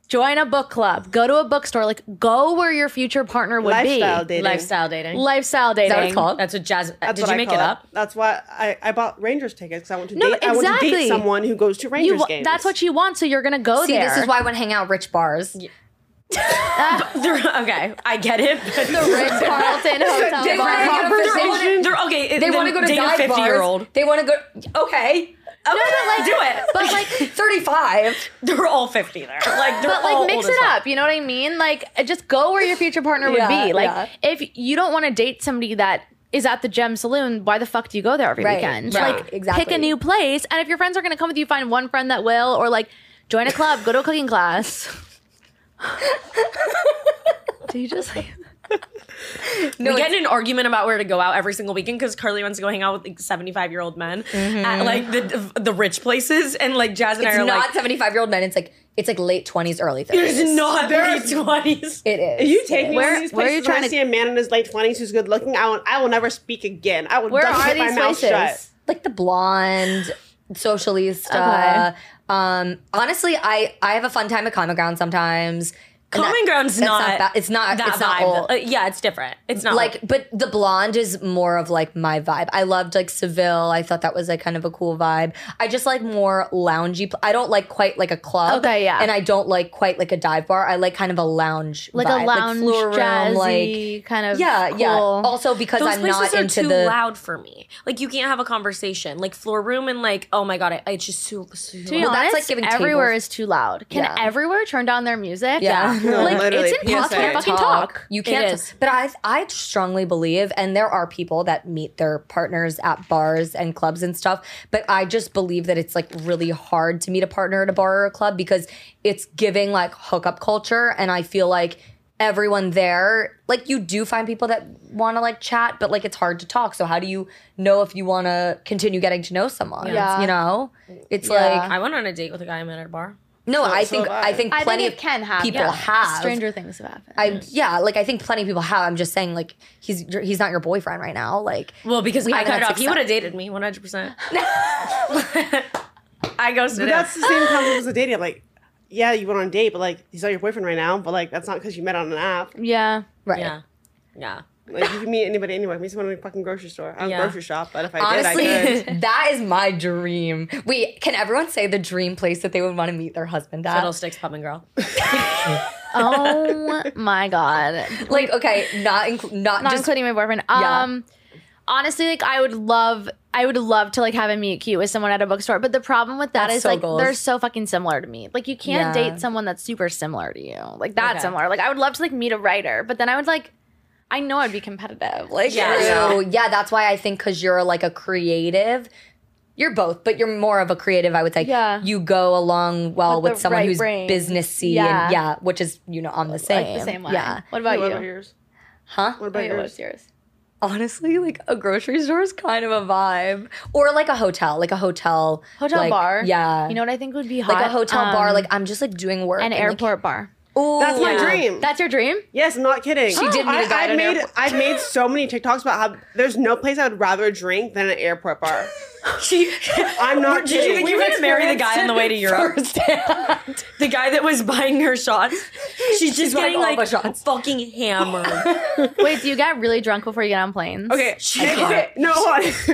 join a book club, go to a bookstore, like, go where your future partner would Lifestyle be. dating. Lifestyle dating. Lifestyle dating. that what it's called? That's what Jazz. Uh, that's did what you I make it up? That's why I, I bought Rangers tickets because I want to No, date. I want to date someone who goes to Rangers You, games. that's what you want, so you're gonna go See, there. this is why I want to hang out rich bars. Okay, I get it. But the Ritz Carlton Hotel They bar. wanna go to They're, they're, okay, They want to go to date a dive fifty bars. year old. They want to go. Okay. No, no, like do it. But like, Thirty-five. they're all fifty there. Like they're but all like mix it fuck. up. You know what I mean? Like, uh, just go where your future partner would Yeah, be. Like, yeah. if you don't want to date somebody that is at the Gem Saloon, why the fuck do you go there every Right, weekend? right, Like, exactly. pick a new place. And if your friends are gonna come with you, find one friend that will, or like join a club, go to a cooking class. do you just like? No, we get in an argument about where to go out every single weekend because Carly wants to go hang out with like seventy-five year old men Mm-hmm. at like the the rich places, and like Jazz and it's I are not like, seventy-five-year-old men. It's like it's like late twenties, early it's thirties. not late twenties. It is. If you take me Where- to these where are you places and I trying to- see a man in his late twenties who's good looking, I will, I will never speak again. I will Where duct are tape my these mouth places? shut. like the blonde socialista. Okay. Um, honestly, I I have a fun time at Common Ground sometimes. Common that- Ground's that's not. bad. It's not. that It's not vibe. old. Uh, yeah, it's different. It's not like but the blonde is more of like my vibe i loved like seville i thought that was like kind of a cool vibe i just like more loungy pl- i don't like quite like a club Okay, yeah. and i don't like quite like a dive bar i like kind of a lounge Like vibe, a lounge, floor room, jazzy kind of yeah cool. yeah also because Those i'm not are into too the loud for me. Like you can't have a conversation. Like floor room and like oh my god, I, it's just too. too To be Well, that's honest, like giving everywhere tables. is too loud. Can Yeah. everywhere turn down their music? Yeah. No, like literally, it's impossible PSA. to fucking talk. You can't. It is. But I I strongly believe, and there are people that meet their partners at bars and clubs and stuff. But I just believe that it's like really hard to meet a partner at a bar or a club because it's giving like hookup culture, and I feel like everyone there like you do find people that want to like chat but like it's hard to talk so how do you know if you want to continue getting to know someone Yeah. you know it's Yeah. like I went on a date with a guy I met at a bar. No i so think I. i think I plenty think it of can happen. people Yeah. have Stranger things have happened. I yeah, like I think plenty of people have. I'm just saying, like he's he's not your boyfriend right now. Like Well, because We I cut it off. He would have dated me 100. percent I ghosted But that's the same concept as a dating. Like, yeah, you went on a date, but like he's not your boyfriend right now. But like that's not because you met on an app. yeah. right, Yeah, yeah. Like you can meet anybody anywhere. Meet someone in a fucking grocery store. I don't Yeah. grocery shop, but if I did, I Honestly, could. that is my dream. Wait, can everyone say the dream place that they would want to meet their husband at? Fiddlesticks, pub and grill. Oh my god. Like, okay, not inclu- not, Not just including my boyfriend. Yeah. Um honestly, like I would love I would love to like have a meet cute with someone at a bookstore. But the problem with that That's is so like goals. they're so fucking similar to me. Like you can't Yeah. date someone that's super similar to you. Like that Okay. similar. Like I would love to like meet a writer, but then I would like I know I'd be competitive. Like Yeah. True. Yeah, that's why I think because you're like a creative. You're both, but you're more of a creative, I would say. Yeah. You go along well With with, someone right who's brain. businessy Yeah. and yeah, which is, you know, I'm the same. like the same way. Yeah. What about What you? about yours? Huh? What about Wait, yours? what's yours? Honestly, like a grocery store is kind of a vibe. Or like a hotel, like a hotel. Hotel like, bar. Yeah. You know what I think would be hot? like a hotel bar, Um, like I'm just like doing work. an and, like- airport bar. Ooh, That's my Yeah. dream. That's your dream? Yes, I'm not kidding. She did meet a guy I've made. I've made so many TikToks about how there's no place I would rather drink than an airport bar. She, I'm not Did you kidding. think you were gonna marry the guy on the way to Europe? The guy that was buying her shots. She's just buying getting like the shots. fucking hammered. Wait, do you get really drunk before you get on planes? Okay, okay, no, hold on. if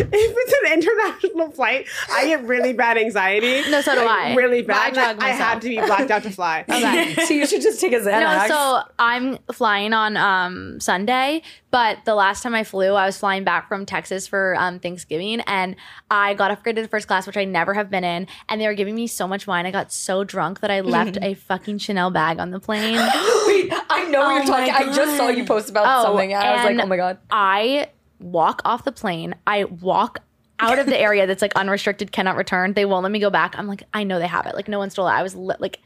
it's an international flight, I get really bad anxiety. No, so do Like, I. Really But I bad. drug I, myself. had to be blacked out to fly. Okay. so you should just take a Xanax. No, so I'm flying on um, Sunday, but the last time I flew, I was flying back from Texas for um, Thanksgiving, and I got upgraded to first class, which I never have been in, and they were giving me so much wine. I got so drunk that I left mm-hmm. a fucking Chanel bag on the plane. Wait, I know what Oh you're talking. I just saw you post about Oh, something, and I was oh, like, oh my god. I walk off the plane. I walk out of the area that's like unrestricted, cannot return. They won't let me go back. I'm like, I know they have it. Like no one stole it. I was li- like,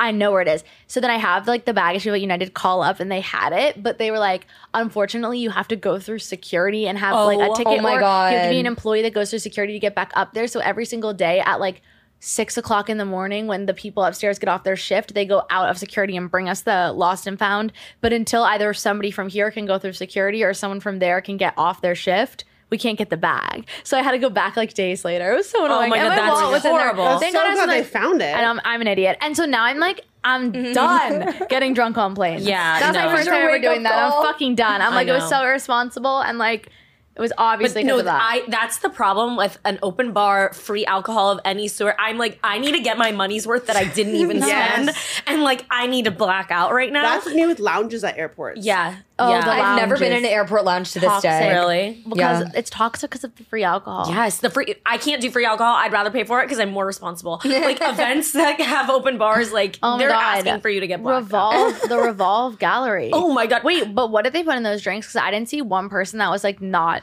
I know where it is. So then I have like the baggage people at United call up and they had it, but they were like, unfortunately, you have to go through security and have like Oh, a ticket. oh my or You have to be an employee that goes through security to get back up there. So every single day at like six o'clock in the morning when the people upstairs get off their shift, they go out of security and bring us the lost and found. But until either somebody from here can go through security or someone from there can get off their shift, we can't get the bag. So I had to go back like days later. It was so oh annoying. Oh my and God, that's wallet was in there. horrible. I'm Thank so God I glad they like- found it. and I'm, I'm an idiot. And so now I'm like, I'm mm-hmm. done getting drunk on planes. Yeah, That's no. my first time ever wake-up doing that. call. I'm fucking done. I'm like, it was so irresponsible and like, it was obviously But because no, of that. I that's the problem with an open bar, free alcohol of any sort. I'm like, I need to get my money's worth that I didn't even Yes. spend, and like I need to black out right now. That's me with lounges at airports. yeah, Oh, yeah. I've never been in an airport lounge to this Toxic. day. really. because Yeah. it's toxic because of the free alcohol. Yes, the free. I can't do free alcohol. I'd rather pay for it because I'm more responsible. Like events that have open bars, like Oh they're God. asking for you to get. Revolve the Revolve Gallery. Oh my god! wait, but what did they put in those drinks? Because I didn't see one person that was like not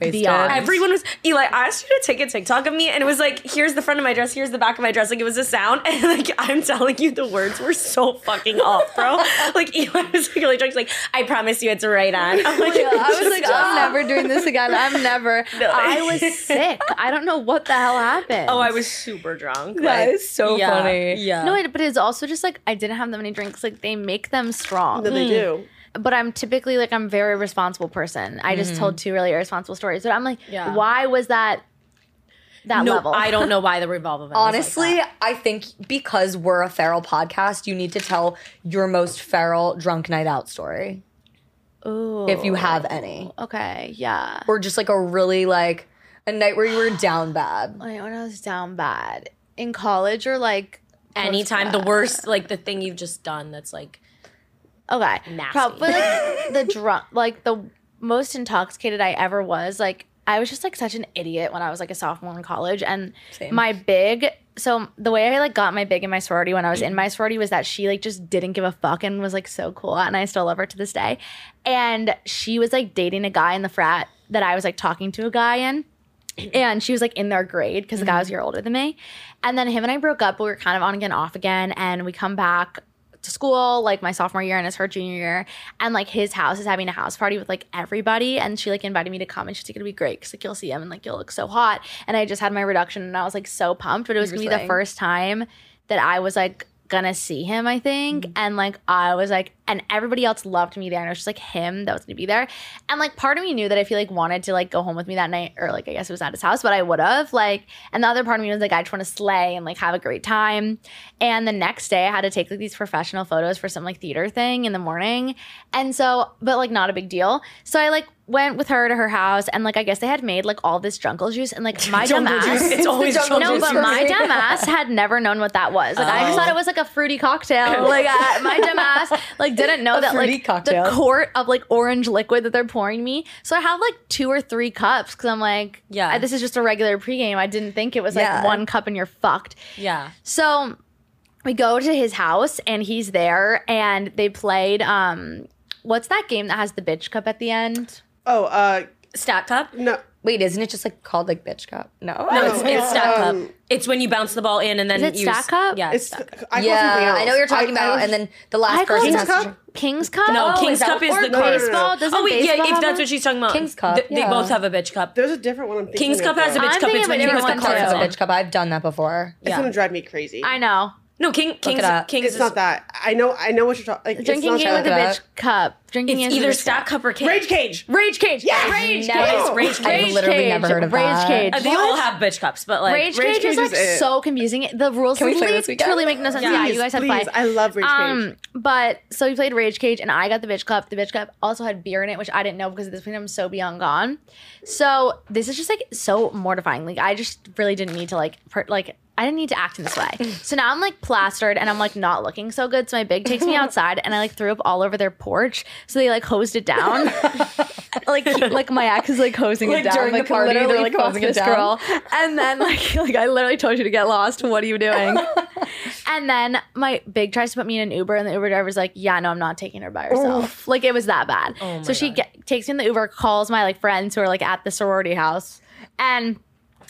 Wasted. beyond. Everyone was Eli. I asked you to take a TikTok of me, and it was like, "Here's the front of my dress, here's the back of my dress." Like it was a sound, and like I'm telling you, the words were so fucking off, bro. like Eli was like really drunk. She's like, "I promise you, it's right on." I'm like, I was like, "Just I'm never doing this again. I'm never. No. I was sick. I don't know what the hell happened. Oh, I was super drunk. That like, is so yeah, funny. Yeah. No, it- but it's also just like I didn't have that many drinks. Like they make them strong. That they hmm. do. But I'm typically like I'm a very responsible person. I just mm-hmm. told two really irresponsible stories. But I'm like, Yeah. why was that that no, level? I don't know why the revolve event. was like Honestly, that. I think because we're a feral podcast, you need to tell your most feral drunk night out story. Ooh. If you have any. Okay, yeah. Or just like a really like a night where you were down bad. Like when I was down bad in college or like anytime the worst, like the thing you've just done, that's like Okay. Nasty. Probably like the drunk, like the most intoxicated I ever was. Like I was just like such an idiot when I was like a sophomore in college, and Same. my big. So the way I like got my big in my sorority when I was in my sorority was that she like just didn't give a fuck and was like so cool, and I still love her to this day. And she was like dating a guy in the frat that I was like talking to a guy in and she was like in their grade because the guy mm-hmm. was a year older than me. And then him and I broke up, but we were kind of on again, off again. And we come back to school like my sophomore year and it's her junior year. And like his house is having a house party with like everybody. And she like invited me to come and she's like, it'll be great because like you'll see him and like you'll look so hot. And I just had my reduction and I was like so pumped, but it was gonna be the first time that I was like gonna see him, I think. Mm-hmm. And like I was like, and everybody else loved me there. And it was just like him that was gonna be there. And like part of me knew that if he like wanted to like go home with me that night, or like I guess it was at his house, but I would have. Like, and the other part of me was like, I just want to slay and like have a great time. And the next day I had to take like these professional photos for some like theater thing in the morning. And so, but like not a big deal. So I like went with her to her house and like I guess they had made like all this jungle juice and like my dumb ass juice. It's always jungle no, juice but my me. dumb ass had never known what that was. Like I just thought it was like a fruity cocktail. Like my dumb ass like didn't know that like cocktail. the quart of like orange liquid that they're pouring me. So I have like two or three cups because I'm like, Yeah. yeah, this is just a regular pregame. I didn't think it was like Yeah. one cup and you're fucked. Yeah. So we go to his house and he's there and they played um what's that game that has the bitch cup at the end? Oh, uh, Stack cup? no. Wait, isn't it just like called like bitch cup? No. No, it's, it's stack Um, cup. It's when you bounce the ball in and then Is it you Stack Cup? Yeah, It's. Stack Cup. I call something Yeah, else. I know what you're talking I- I about. was- and then the last I call person it has King's to Cup? King's Cup? No, Oh, King's is that Cup is or the no, no, no, card. no. Baseball? Doesn't Oh wait, yeah, baseball if have that's a- what she's talking about. King's Cup, Th- They yeah. both have a bitch cup. There's a different one I'm thinking King's of, Cup has a though. bitch I'm cup. thinking It's of when a you different put one the cards Cards a bitch cup. I've done that before. It's Yeah. gonna drive me crazy. I know. No, King King's it up. King's It's is- not that. I know. I know what you're talking. Like, Drinking it's game with a that. that. bitch cup. Drinking It's game either with a bitch stack cup. cup or cage. Rage Cage. Rage Cage. Yes! Rage Cage. Rage Rage Cage. I've literally Cage. never heard of Rage that. Cage. Uh, They all have bitch cups, but like Rage, Rage Cage, is Cage like is it. so confusing. The rules Can we play literally this weekend? truly make no sense. Yeah. Yeah, you guys have to Please, play. I love Rage Cage. Um, but so we played Rage Cage, and I got the bitch cup. The bitch cup also had beer in it, which I didn't know because at this point I'm so beyond gone. So this is just like so mortifying. Like I just really didn't need to like per- like I didn't need to act in this way. So now I'm like plastered and I'm like not looking so good. So my big takes me outside and I like threw up all over their porch. So they like hosed it down. like he- like my ex is like hosing Like, it down. during the party, they're, like, hosing it down. girl. And then like like I literally told you to get lost. What are you doing? and then my big tries to put me in an Uber and the Uber driver's like, yeah, no, I'm not taking her by herself. Like it was that bad. Oh so she get, takes me in the Uber, calls my like friends who are like at the sorority house and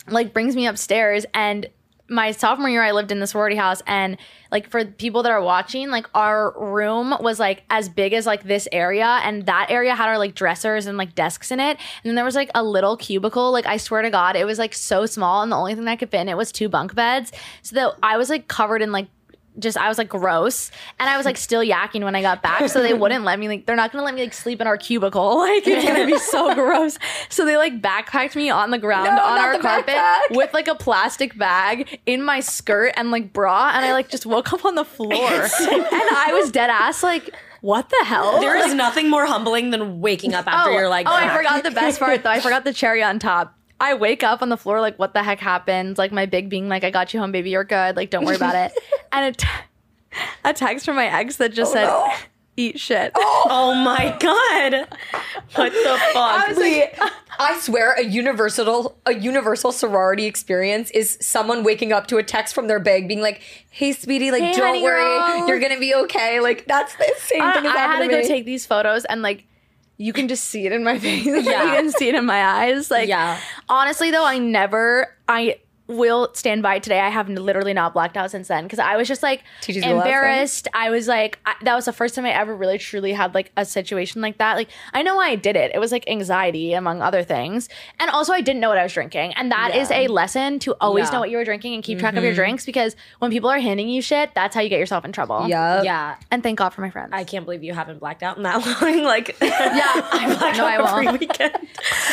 like brings me upstairs and my sophomore year I lived in the sorority house and like for people that are watching like our room was like as big as like this area and that area had our like dressers and like desks in it. And then there was like a little cubicle. Like I swear to god it was like so small and the only thing that could fit in it was two bunk beds so that I was like covered in like just I was like gross and I was like still yakking when I got back so they wouldn't let me like they're not gonna let me like sleep in our cubicle like it's gonna be so gross so they like backpacked me on the ground No, on our carpet backpack. with like a plastic bag in my skirt and like bra and I like just woke up on the floor and I was dead ass like what the hell There is nothing more humbling than waking up after oh, you're like, oh, I forgot the best part though. I forgot the cherry on top. I wake up on the floor like, what the heck happened? Like my big being like, I got you home, baby. You're good. Like, don't worry about it. And a, t- a text from my ex that just oh, said, no. eat shit. Oh. oh my god. What the fuck? Honestly, I swear a universal a universal sorority experience is someone waking up to a text from their bag being like, "Hey, sweetie, like Hey, don't honey worry, girl." you're gonna be okay." Like that's the same I, thing as I had to happened go take these photos and like, you can just see it in my face. Yeah. you can see it in my eyes. Like, Yeah. honestly though, I never, I will stand by today. I have literally not blacked out since then because I was just like TT's the last one. embarrassed. I was like, I, that was the first time I ever really truly had like a situation like that. Like, I know why I did it. It was like anxiety among other things, and also I didn't know what I was drinking, and that is a lesson to always Yeah. know what you were drinking and keep track of Mm-hmm. your drinks because when people are handing you shit, that's how you get yourself in trouble. Yeah. yeah. And thank God for my friends. I can't believe you haven't blacked out in that long. Like, yeah, I black no, I out every won't. weekend.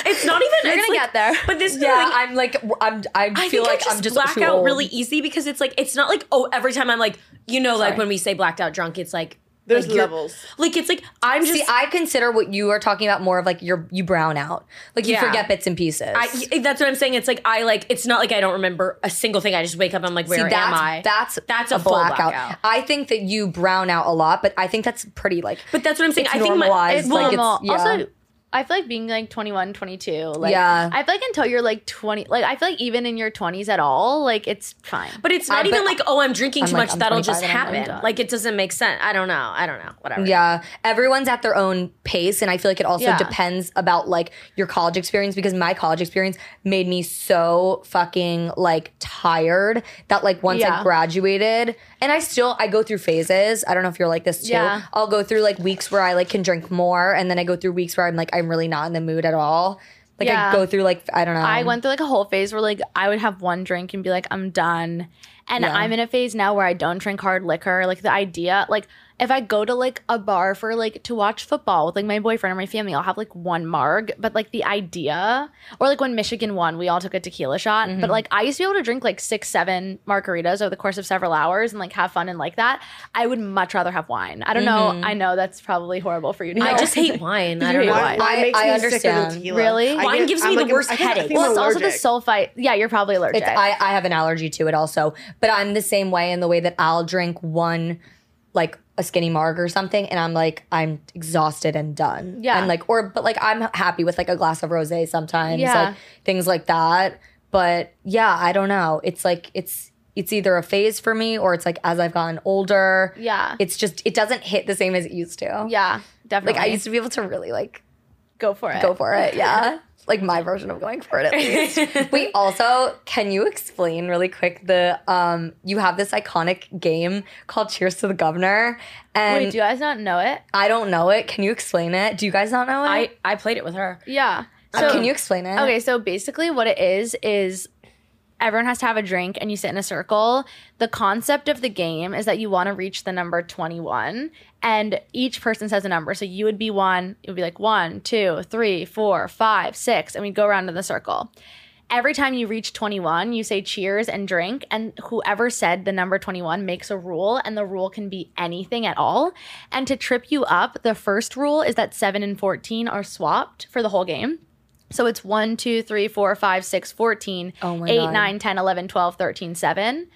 It's not even. You're it's gonna like- get there. But this Yeah, thing, I'm like I'm I, I feel think like I just I'm just black too out old. really easy because it's like it's not like oh every time I'm like you know like when we say blacked out drunk it's like There's like, levels. like it's like I'm just See, I consider what you are talking about more of like you're you brown out. Like you Yeah. forget bits and pieces. I, that's what I'm saying. It's like I like. It's not like I don't remember a single thing. I just wake up. I'm like, where See, am that's, I? That's That's a full blackout. I think that you brown out a lot, but I think that's pretty like. but that's what I'm saying. It's I think my, normalized, it's like, it's- yeah. Also, I feel like being like 21, 22, like Yeah. I feel like until you're like 20, like I feel like even in your 20s at all, like it's fine. But it's not I- even like, oh, I'm drinking I'm too like, much. I'm That'll just happen. Like it doesn't make sense. I don't know. I don't know. Whatever. Yeah, everyone's at their own pace, and I feel like it also Yeah. depends about like your college experience because my college experience made me so fucking like tired that like once I graduated, and I still I go through phases. I don't know if you're like this too. Yeah. I'll go through like weeks where I like can drink more, and then I go through weeks where I'm like I'm really not in the mood at all. Like Yeah. I go through like I don't know. I went through like a whole phase where like I would have one drink and be like, I'm done. And Yeah. I'm in a phase now where I don't drink hard liquor. Like the idea, like if I go to like a bar for like to watch football with like my boyfriend or my family, I'll have like one marg. But like the idea, or like when Michigan won, we all took a tequila shot. Mm-hmm. But like I used to be able to drink like six, seven margaritas over the course of several hours and like have fun and like that. I would much rather have wine. I don't know. I know that's probably horrible for you. To I just hate wine. I don't know. wine. Wine, wine makes I me sicker understand. than tequila. Really? I Wine get- gives me I'm the like- worst I think- headache. well, I'm it's also the sulfite. Yeah, you're probably allergic. It's, I, I have an allergy to it also, but I'm the same way in the way that I'll drink one, like a skinny marg or something, and I'm like I'm exhausted and done. Yeah. and like or but like I'm happy with like a glass of rosé sometimes, Yeah. like things like that. But yeah, I don't know. It's like it's it's either a phase for me or it's like as I've gotten older. Yeah. it's just it doesn't hit the same as it used to. yeah, definitely. like I used to be able to really like go for it. go for it. Yeah. Like my version of going for it at least. we also, can you explain really quick the um you have this iconic game called Cheers to the Governor and Wait, do you guys not know it? I don't know it. Can you explain it? Do you guys not know it? I, I played it with her. Yeah. Uh, can you explain it? Okay, so basically what it is is everyone has to have a drink and you sit in a circle. The concept of the game is that you want to reach the number 21 and each person says a number. So you would be one, it would be like one, two, three, four, five, six, and we go around in the circle. Every time you reach 21, you say cheers and drink, and whoever said the number 21 makes a rule, and the rule can be anything at all. And to trip you up, the first rule is that 7 and 14 are swapped for the whole game. So it's 1, 2, 3, 4, 5, 6, 14, Oh my 8, God. 9, 10, 11, 12, 13, 7.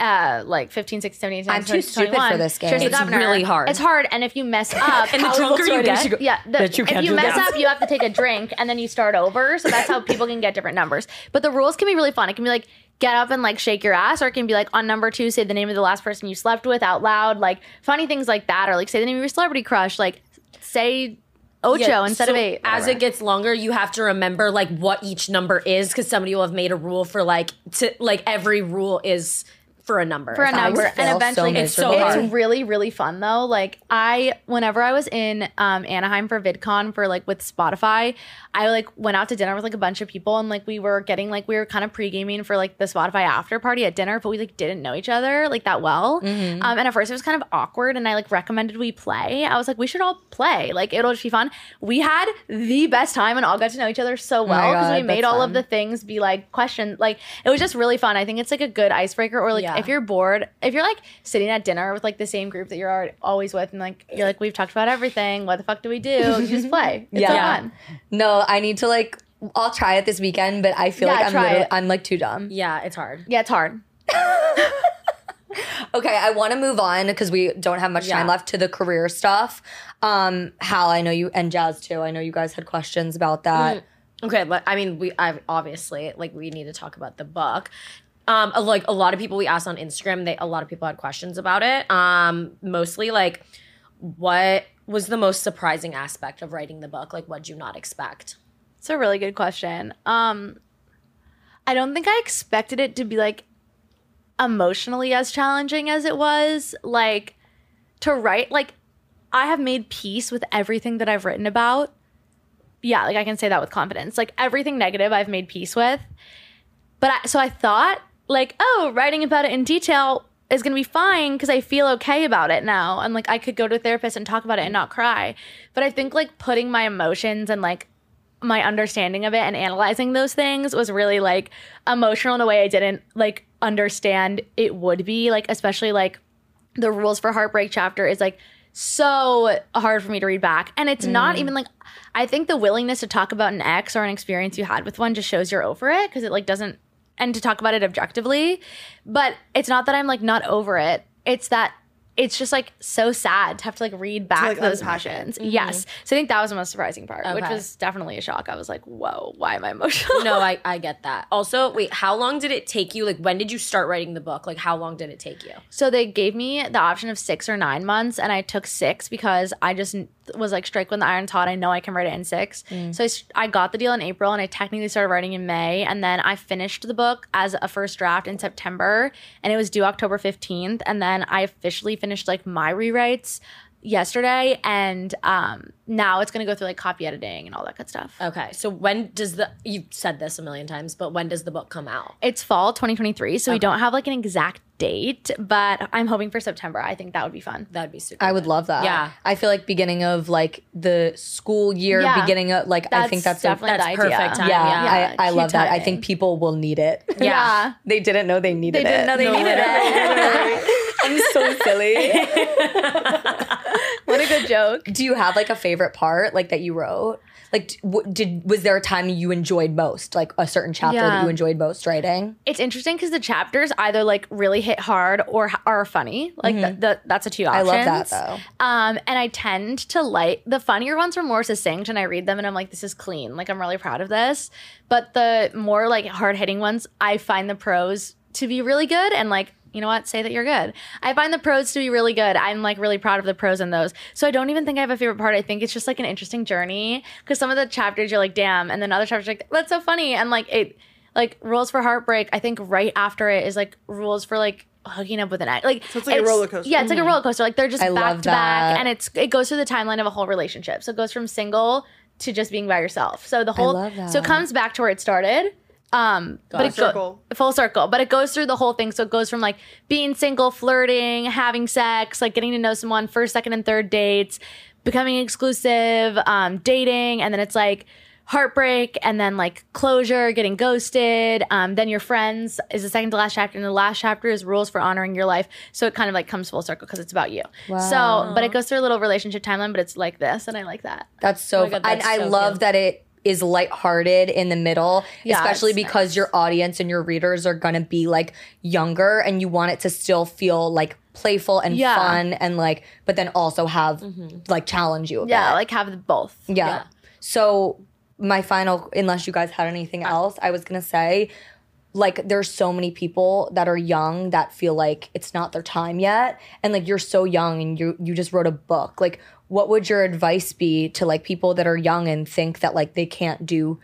Uh, like 15, 16, 17, 18, I'm 19, too 20, stupid for 21. this game. Cheers to It's governor. really hard. It's hard, and if you mess up, And the drunker you get, yeah, the, that you if can't you do mess that. up, you have to take a drink and then you start over. So that's how people can get different numbers. But the rules can be really fun. It can be like get up and like shake your ass, or it can be like on number two, say the name of the last person you slept with out loud, like funny things like that, or like say the name of your celebrity crush, like say Ocho Yeah, instead so of eight. As whatever. it gets longer, you have to remember like what each number is because somebody will have made a rule for like to like every rule is for a number. for a number makes feel and so eventually It's so hard. it's really really fun though like i whenever i was in um anaheim for vidcon for like with spotify i like went out to dinner with like a bunch of people and like we were getting like we were kind of pre-gaming for like the spotify after party at dinner but we like didn't know each other like that well um and at first it was kind of awkward and i like recommended we play i was like we should all play like it'll just be fun we had the best time and all got to know each other so well because God, we made all fun. of the things be like questions like it was just really fun i think it's like a good icebreaker or like Yeah. If you're bored if you're like sitting at dinner with like the same group that you're already, always with and like you're like we've talked about everything what the fuck do we do you just play it's so Yeah. fun No, I need to like I'll try it this weekend, but I feel Yeah, like I'm literally it. I'm like too dumb. yeah, it's hard. yeah it's hard Okay, I want to move on because we don't have much time left to the career stuff. Um, Hal, I know you and Jazz too. I know you guys had questions about that. Okay, but I mean, we I've obviously like we need to talk about the book. Um, like a lot of people we asked on Instagram, they a lot of people had questions about it. Um, mostly like, what was the most surprising aspect of writing the book? Like, what'd you not expect? it's a really good question um i don't think i expected it to be like emotionally as challenging as it was like to write like i have made peace with everything that i've written about yeah like i can say that with confidence like everything negative i've made peace with but I, so i thought like oh writing about it in detail is going to be fine because i feel okay about it now. And like i could go to a therapist and talk about it and not cry. But i think like putting my emotions and like my understanding of it and analyzing those things was really like emotional in a way I didn't like understand it would be. Like especially like the rules for heartbreak chapter is like so hard for me to read back. And it's not mm. even like I think the willingness to talk about an ex or an experience you had with one just shows you're over it because it like doesn't and to talk about it objectively but it's not that I'm like not over it it's that it's just like so sad to have to like read back like, those passions. emotions. Yes. So I think that was the most surprising part, which was definitely a shock. I was like, whoa, why am I emotional? No, I, I get that. Also, wait, how long did it take you? Like, when did you start writing the book? Like, how long did it take you? So they gave me the option of six or nine months, and I took six because I just was like strike when the iron's hot. I know I can write it in six. So I got the deal in April, and I technically started writing in May, and then I finished the book as a first draft in September, and it was due October fifteenth, and then I officially finished like my rewrites yesterday, and um, now it's gonna go through like copy editing and all that good stuff. Okay, so when does the you've said this a million times, but when does the book come out? It's fall 2023, so we don't have like an exact date, but I'm hoping for September. I think that would be fun. That'd be super. I would good. love that. Yeah. I feel like beginning of like the school year, Yeah. beginning of like I think that's a- definitely that's the idea. perfect time. yeah, Yeah. I, I cute love that. I think people will need it. Yeah. they didn't know they needed it. They didn't know they needed it. I'm so silly. What a good joke. Do you have like a favorite part like that you wrote? Like, w- did was there a time you enjoyed most, like a certain chapter that you enjoyed most writing? It's interesting because the chapters either like really hit hard or are funny. Like th- th- that's a two options. I love that though. Um, and I tend to like the funnier ones are more succinct, and I read them and I'm like, this is clean. Like I'm really proud of this. But the more like hard hitting ones, I find the prose to be really good and like. You know what? Say that you're good. I find the pros to be really good. I'm like really proud of the pros in those. So I don't even think I have a favorite part. I think it's just like an interesting journey because some of the chapters you're like, damn, and then other chapters you're like, that's so funny. And like it, like rules for heartbreak. I think right after it is like rules for like hooking up with an ex. Like So it's like a roller coaster. Yeah, it's like a mm-hmm. roller coaster. Like they're just I back love to back, and it's it goes through the timeline of a whole relationship. So it goes from single to just being by yourself. So the whole love so it comes back to where it started. Um, but it go- full circle. But it goes through the whole thing. So it goes from like being single, flirting, having sex, like getting to know someone, first, second, and third dates, becoming exclusive, um, dating, and then it's like heartbreak and then like closure, getting ghosted. Um, then your friends is the second to last chapter, and the last chapter is rules for honoring your life. So it kind of like comes full circle because it's about you. So, but it goes through a little relationship timeline, but it's like this, and I like that. That's so. my God, and that's I so love cute. that it is lighthearted in the middle, Yeah, especially because nice. your audience and your readers are gonna be like younger, and you want it to still feel like playful and Yeah. fun, and like, but then also have mm-hmm. like challenge you a Yeah, bit. like have both. Yeah. So my final, unless you guys had anything else, I was gonna say, like, there's so many people that are young that feel like it's not their time yet, and like you're so young and you you just wrote a book. Like, what would your advice be to like people that are young and think that like they can't do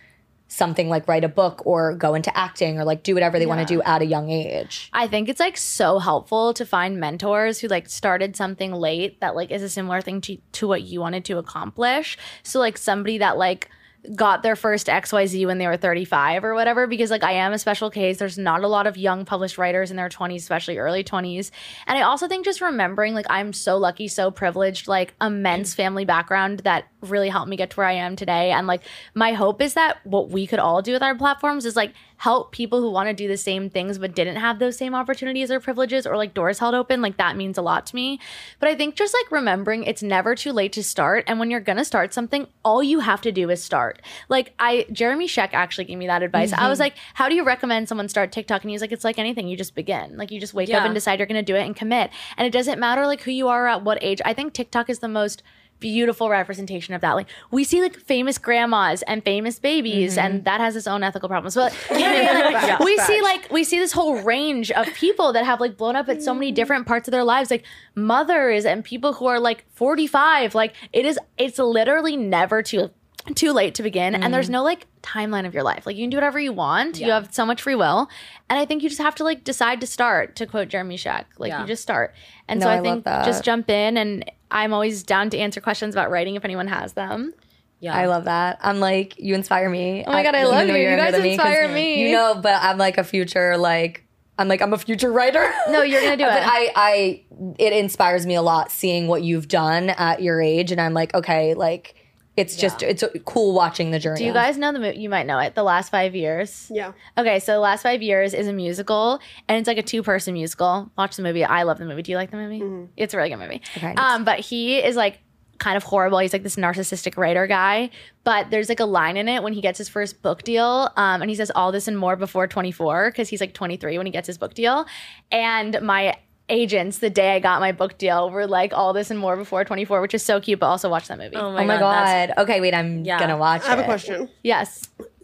something like write a book or go into acting or like do whatever they want to do at a young age? I think it's like so helpful to find mentors who like started something late that like is a similar thing to, to what you wanted to accomplish. So like somebody that like got their first XYZ when they were 35 or whatever because like I am a special case. There's not a lot of young published writers in their 20s, especially early 20s. And I also think just remembering like I'm so lucky, so privileged, like immense mm. family background that really helped me get to where I am today. And like my hope is that what we could all do with our platforms is like help people who want to do the same things but didn't have those same opportunities or privileges or like doors held open. Like that means a lot to me. But I think just like remembering it's never too late to start. And when you're gonna start something, all you have to do is start. Like I Jeremy Sheck actually gave me that advice. I was mm-hmm. like, how do you recommend someone start TikTok? And he was like, it's like anything, you just begin. Like you just wake up and decide you're gonna do it and commit. And it doesn't matter like who you are at what age. I think TikTok is the most beautiful representation of that. Like we see like famous grandmas and famous babies, and mm-hmm. that has its own ethical problems. But you know what I mean? Like, we see like we see this whole range of people that have like blown up at so many mm. different parts of their lives, like mothers and people who are like 45. Like it is, it's literally never too too late to begin and there's mm. no like timeline of your life like you can do whatever you want you have so much free will and i think you just have to like decide to start to quote jeremy Shack. like Yeah. you just start and No, so I i think just jump in and i'm always down to answer questions about writing if anyone has them Yeah. I love that. I'm like, you inspire me. Oh my God, I love you. You guys inspire me. You know, but I'm like a future like I'm like I'm a future writer. no you're gonna do but it I, I, it inspires me a lot seeing what you've done at your age, and I'm like, okay, like it's just it's cool watching the journey. do you guys know the movie you might know it the last five years? Yeah. okay so the last five years is a musical and it's like a two-person musical. Watch the movie. I love the movie. Do you like the movie? It's a really good movie. Okay. um but he is like kind of horrible. He's like this narcissistic writer guy but there's like a line in it when he gets his first book deal um and he says all this and more before 24 because he's like 23 when he gets his book deal. And my agents the day i got my book deal were like all this and more before 24 which is so cute but also watch that movie Oh my, Oh my that's- god. Okay, wait. I'm Yeah. gonna watch. I have a question. yes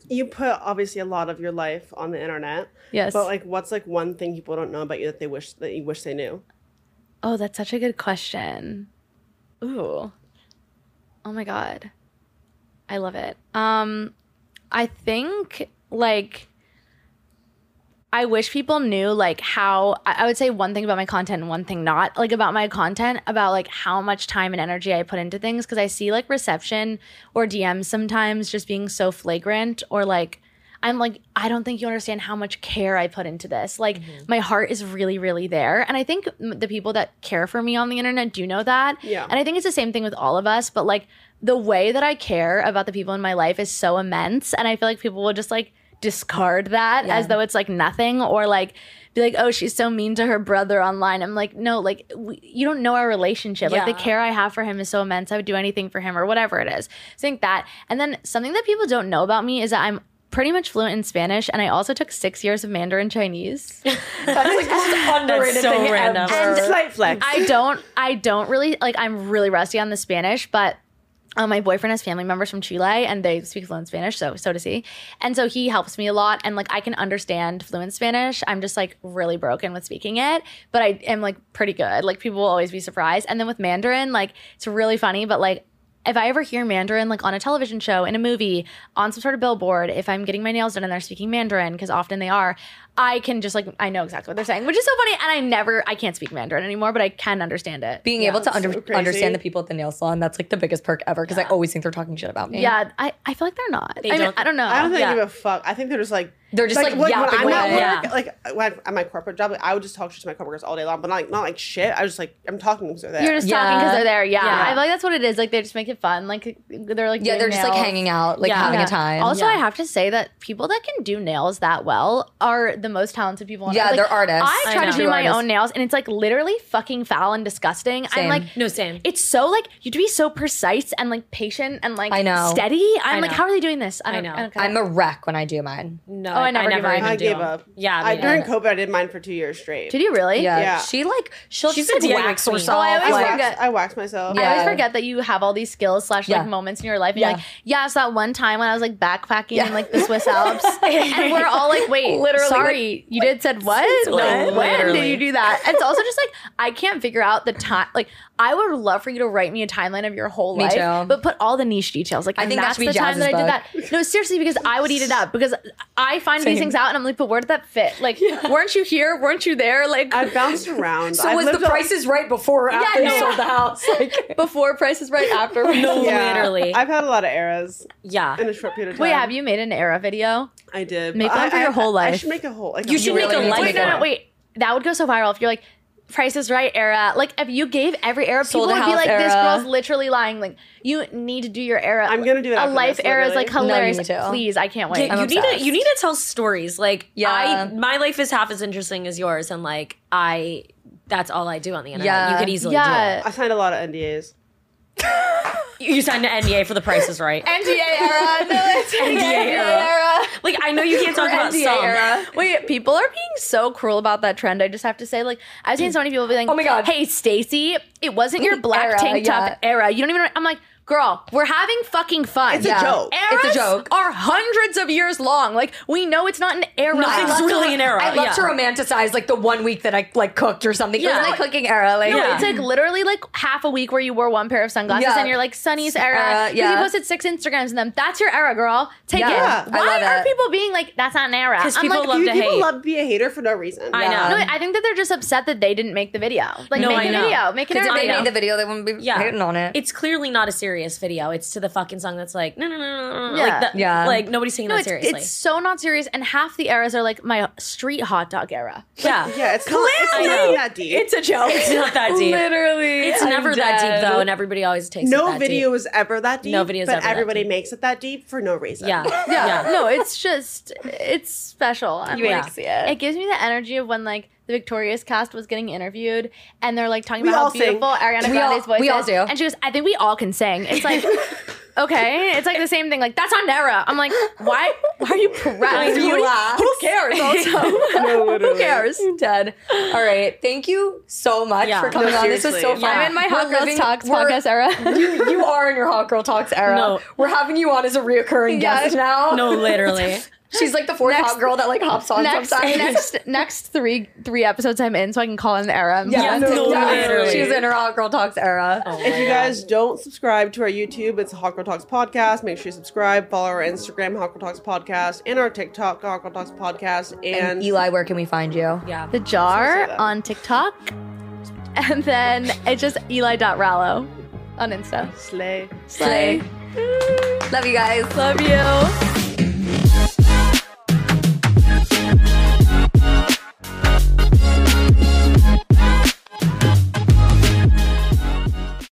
You put obviously a lot of your life on the internet. yes But like what's like one thing people don't know about you that they wish that you wish they knew? Oh, that's such a good question. Ooh. Oh my god. I love it. Um I think like I wish people knew like how I would say one thing about my content and one thing not like about my content about like how much time and energy I put into things because I see like reception or DMs sometimes just being so flagrant or like I'm like I don't think you understand how much care I put into this. Like mm-hmm. my heart is really really there and I think the people that care for me on the internet do know that. Yeah. And I think it's the same thing with all of us but like the way that I care about the people in my life is so immense and I feel like people will just like discard that as though it's like nothing or like be like oh she's so mean to her brother online. I'm like no like we, you don't know our relationship. Like the care i have for him is so immense. I would do anything for him or whatever it is. So i think that and then something that people don't know about me is that i'm pretty much fluent in spanish and i also took six years of mandarin chinese. That's like the most underrated so thing random. ever. And slight flex. I don't I don't really like I'm really rusty on the Spanish, but um, my boyfriend has family members from Chile and they speak fluent Spanish, so so does he. And so he helps me a lot and like I can understand fluent Spanish. I'm just like really broken with speaking it, but I am like pretty good. Like people will always be surprised. And then with Mandarin, like it's really funny, but like if I ever hear Mandarin like on a television show, in a movie, on some sort of billboard, if I'm getting my nails done and they're speaking Mandarin, because often they are, I can just like I know exactly what they're saying, which is so funny. And I never I can't speak Mandarin anymore, but I can understand it. Being able to under, so understand the people at the nail salon, that's like the biggest perk ever because I always think they're talking shit about me. Yeah, I, I feel like they're not. I, don't- I don't know. I don't think Yeah. they give a fuck. I think they're just like They're just, like, when, yapping when I'm away. at work, Yeah. like when at my corporate job, like, I would just talk shit to my coworkers all day long, but not like not like shit. I was just like I'm talking because they're there. You're just Yeah. talking because they're there. Yeah. Yeah. I feel like that's what it is. Like they just make it fun. Like they're like Yeah, they're just like hanging out, like Yeah. having Yeah. a time. Also, Yeah. I have to say that people that can do nails that well are the most talented people. on Yeah, earth. Like, they're artists. I I try to do my artists. own nails, and it's like literally fucking foul and disgusting. Same. I'm like, No, same. It's so like you have to be so precise and like patient and like I know. steady. I'm I like, know. how are they doing this? I, don't, know. I don't I'm a wreck when I do mine. No, Oh, I never do mine. even I do gave up. Yeah, I, during neither. COVID, I did mine for two years straight. Did you really? Yeah. Yeah. She like she'll She's just a like DIY wax queen. herself. Oh, I always like, forget. waxed, I waxed myself. I always forget that you have all these skills slash like moments in your life. And Yeah. you're like, yeah, it's that one time when I was like backpacking in like the Swiss Alps. and we're all like, wait, Literally, sorry, you did said what? No, Like, when did you do that? And it's also just like, I can't figure out the time. Like, I would love for you to write me a timeline of your whole Me life, too. but put all the niche details. Like, I think that that's should the time that I did that. No, seriously, because I would eat it up because I find Same. these things out and I'm like, but where did that fit? Like, weren't you here? Weren't you there? Like, I bounced around. So I've was the lived a- Right before or after no. you sold the house? Like, before Price is Right, after Price No, is Right. Yeah. literally. I've had a lot of eras yeah. in a short period of time. Wait, have you made an era video? I did. Make one I- for your I- whole I should make a whole. Like You should make really a need life Wait, no, no, wait. That would go so viral if you're like, Price is Right era. Like, if you gave every era, people Sold a would be House like, this girl's literally lying. Like, you need to do your era. I'm gonna do it A life this, era is like literally. No, hilarious. Please, I can't wait. Yeah, I'm you need to you need to tell stories. Like Yeah. I my life is half as interesting as yours and like I that's all I do on the internet. Yeah. You could easily Yeah. I signed a lot of NDAs. You signed an NDA for the prices, right? NDA era. No, it's NDA era. Like I know you can't talk about NDA some. era. Wait, people are being so cruel about that trend. I just have to say, like, I've seen so many people be like, Oh my God. hey, Stacy, it wasn't your black Era, tank top yeah. era. You don't even. I'm like, girl, we're having fucking fun. It's a Yeah. joke. Eras It's a joke. are hundreds of years long. Like we know it's not an era. Nothing's love to- really an era. I love yeah. to romanticize like the one week that I like cooked or something. It Yeah. was my cooking era. Like, No, Yeah. it's like literally like half a week where you wore one pair of sunglasses Yeah. and you're like Sunny's era. Era, 'Cause yeah. You posted six Instagrams and them. That's your era, girl. Take Yeah, it. I Why love are it. people being like, that's not an era? 'Cause I'm people like, love You- to people hate. love to be a hater for no reason. I Yeah. know. No, I think that they're just upset that they didn't make the video. Like, No, make I a know. video. Make an Because if they made the video, they wouldn't be Yeah. hating on it. It's clearly not a serious video. It's to the fucking song that's like no no no no no. Yeah. Like, that, Yeah. like nobody's taking no, that it's, seriously. it's so not serious. And half the eras are like my street hot dog era. yeah. Yeah, it's not, it's not that deep. It's a joke. It's not that deep. Literally. It's I'm never that deep though, and everybody always takes it no that video deep. is ever that deep. No video is ever that everybody makes it that deep for no reason. Yeah. Yeah. No, it's just it's special. I'm You like, hate to see it. It gives me the energy of when like the Victorious cast was getting interviewed and they're like talking We about how all sing. beautiful Ariana We all- Grande's voice we all do. And she goes, I think we all can sing. It's like Okay, it's like the same thing. Like that's on Nara. I'm like, why? Why are you pressed? you Who- laugh. Who cares? Also, No, who cares? Dead. All right. Thank you so much Yeah. for coming No, on. This was so fun. Yeah. I'm in my Hot girl living- Talks we're- podcast era. You, you are in your Hot Girl Talks era. No. We're having you on as a reoccurring Yeah. guest now. No, literally. She's like the fourth Next- hot girl that like hops on next sometimes. next next three three episodes I'm in, so I can call in the era. and be Yeah, on no, TikTok. literally. She's in her hot girl talks era. Oh If you guys don't subscribe to our YouTube, it's Hot Girl Talks Podcast. Make sure you subscribe. Follow our Instagram, Hot Girl Talks Podcast, and our TikTok, Hot Girl Talks Podcast. And, And Eli, where can we find you? Yeah. The jar on TikTok, and then it's just Eli.Rallo on Insta. Slay. Slay. Love you guys. Love you.